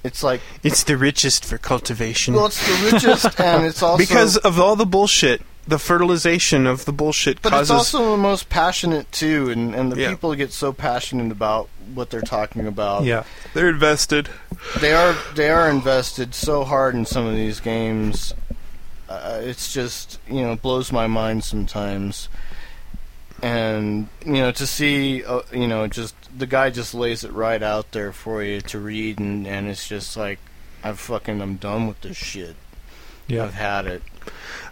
it's like, It's the richest for cultivation. well, it's the richest, and it's also because of all the bullshit, the fertilization of the bullshit But causes. it's also the most passionate too, and, and the Yeah. people get so passionate about what they're talking about. Yeah, they're invested. they are they are invested so hard in some of these games. Uh, it's just you know blows my mind sometimes, and you know to see uh, you know just the guy just lays it right out there for you to read, and and it's just like I fucking I'm done with this shit. Yeah. I've had it.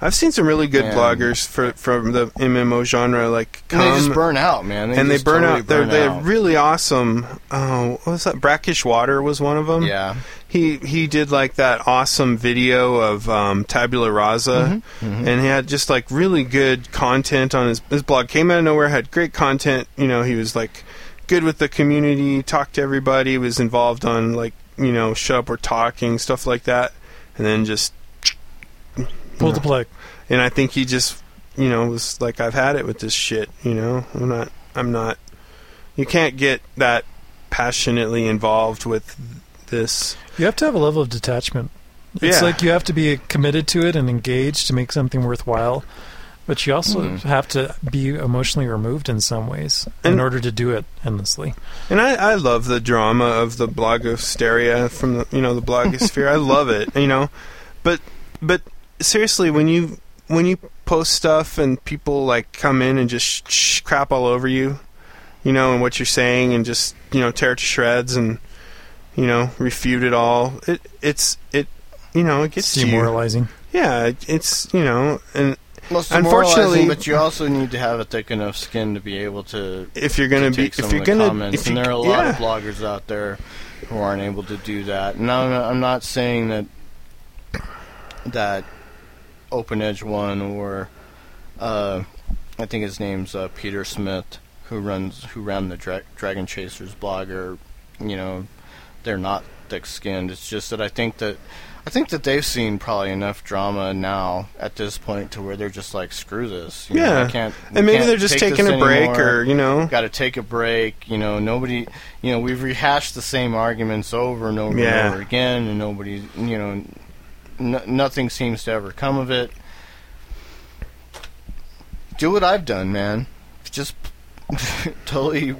I've seen some really good And- bloggers for from the MMO genre, like And they just burn out, man. and they burn totally out. They're burn they're out. really awesome. Oh, what was that? Brackish Water was one of them. yeah. He he did like that awesome video of um, Tabula Rasa, Mm-hmm. and he had just like really good content on his his blog. Came out of nowhere, had great content. You know, he was like good with the community, talked to everybody, was involved on like you know, shut up or talking stuff like that, and then just Pull the plug. and I think he just you know was like I've had it with this shit. You know, I'm not I'm not. You can't get that passionately involved with this. You have to have a level of detachment. It's Yeah. like you have to be committed to it and engaged to make something worthwhile. But you also Hmm. have to be emotionally removed in some ways in order to do it endlessly. And I, I love the drama of the blogosteria from the you know the blogosphere. I love it, you know. But but seriously, when you when you post stuff and people like come in and just sh- sh- crap all over you, you know, and what you're saying, and just you know tear it to shreds and you know refute it all. It it's it you know it gets to you. demoralizing. Yeah, it- it's you know, and Most Unfortunately- unfortunately, but you also need to have a thick enough skin to be able to, if you're gonna to be take some if you're gonna comments. if and there are a lot yeah. of bloggers out there who aren't able to do that. And I'm I'm not saying that that Open Edge one or uh, I think his name's uh, Peter Smith, who runs who ran the Dra- Dragon Chasers blog, or you know, they're not thick-skinned. It's just that I think that I think that they've seen probably enough drama now at this point to where they're just like, screw this. You know, Yeah. I can't. and maybe can't they're just taking a break anymore or you know got to take a break. You know, nobody. You know, we've rehashed the same arguments over and over Yeah. and over again, and nobody. You know, n- nothing seems to ever come of it. Do what I've done, man. Just totally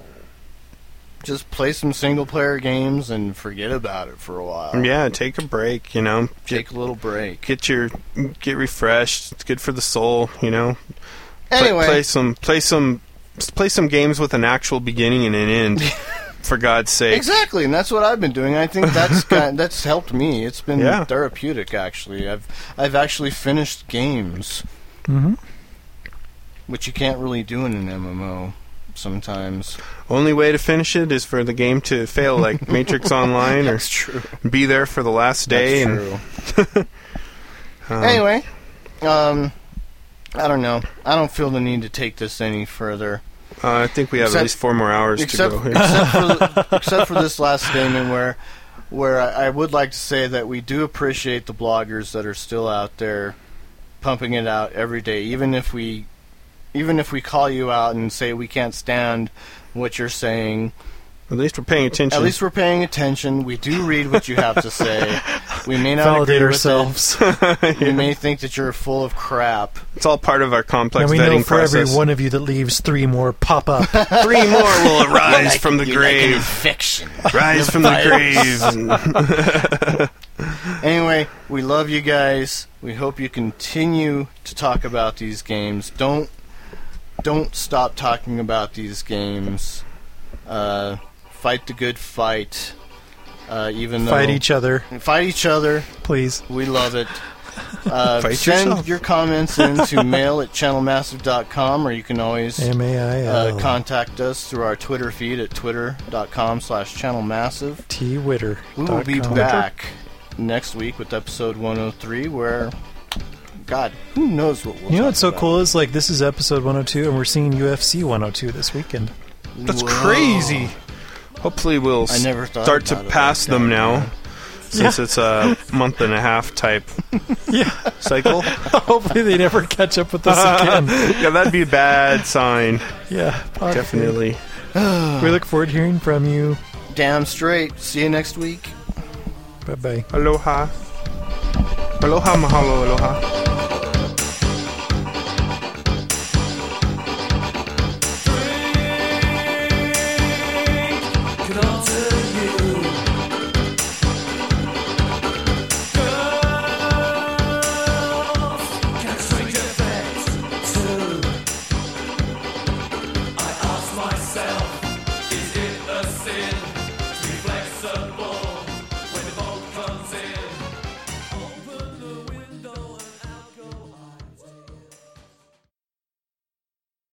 just play some single player games and forget about it for a while. Yeah, take a break. You know, Take a little break. get your get refreshed. It's good for the soul. You know, Play- Anyway, play some play some play some games with an actual beginning and an end. for God's sake. Exactly, and that's what I've been doing. I think that's kind that's helped me. It's been Yeah. therapeutic, actually. I've I've actually finished games, hmm which you can't really do in an MMO sometimes. Only way to finish it is for the game to fail, like Matrix Online, or true. be there for the last day. That's and um, anyway, um, I don't know. I don't feel the need to take this any further. Uh, I think we have Except- at least four more hours except, to go. Here. except, for except for this last statement where where I, I would like to say that we do appreciate the bloggers that are still out there pumping it out every day even if we even if we call you out and say we can't stand what you're saying At least we're paying attention. at least we're paying attention we do read what you have to say we may not Validate agree with ourselves. it. we may think that you're full of crap it's all part of our complex and we vetting know for process. every one of you that leaves, three more pop up. Three more will arise from the You're like an grave. infection Rise from the grave. Anyway, we love you guys. We hope you continue to talk about these games. Don't don't stop talking about these games. Uh, fight the good fight. Uh, even though Fight each other, fight each other. please. We love it. Uh, send yourself. your comments in to mail at channelmassive.com or you can always M A I uh, contact us through our Twitter feed at twitter.com slash channelmassive. T Witter. We will be com. back next week with episode 103, where, God, who knows what we'll You know what's so about. cool is like this is episode 102, and we're seeing UFC 102 this weekend. That's Whoa. crazy. Hopefully, we'll I never start to pass them that, now, man. since it's a month and a half type Yeah. cycle. Hopefully they never catch up with us again. yeah, that'd be a bad sign. Yeah, possibly. Definitely. We look forward to hearing from you. Damn straight. See you next week. Bye bye. Aloha. Aloha, mahalo, aloha.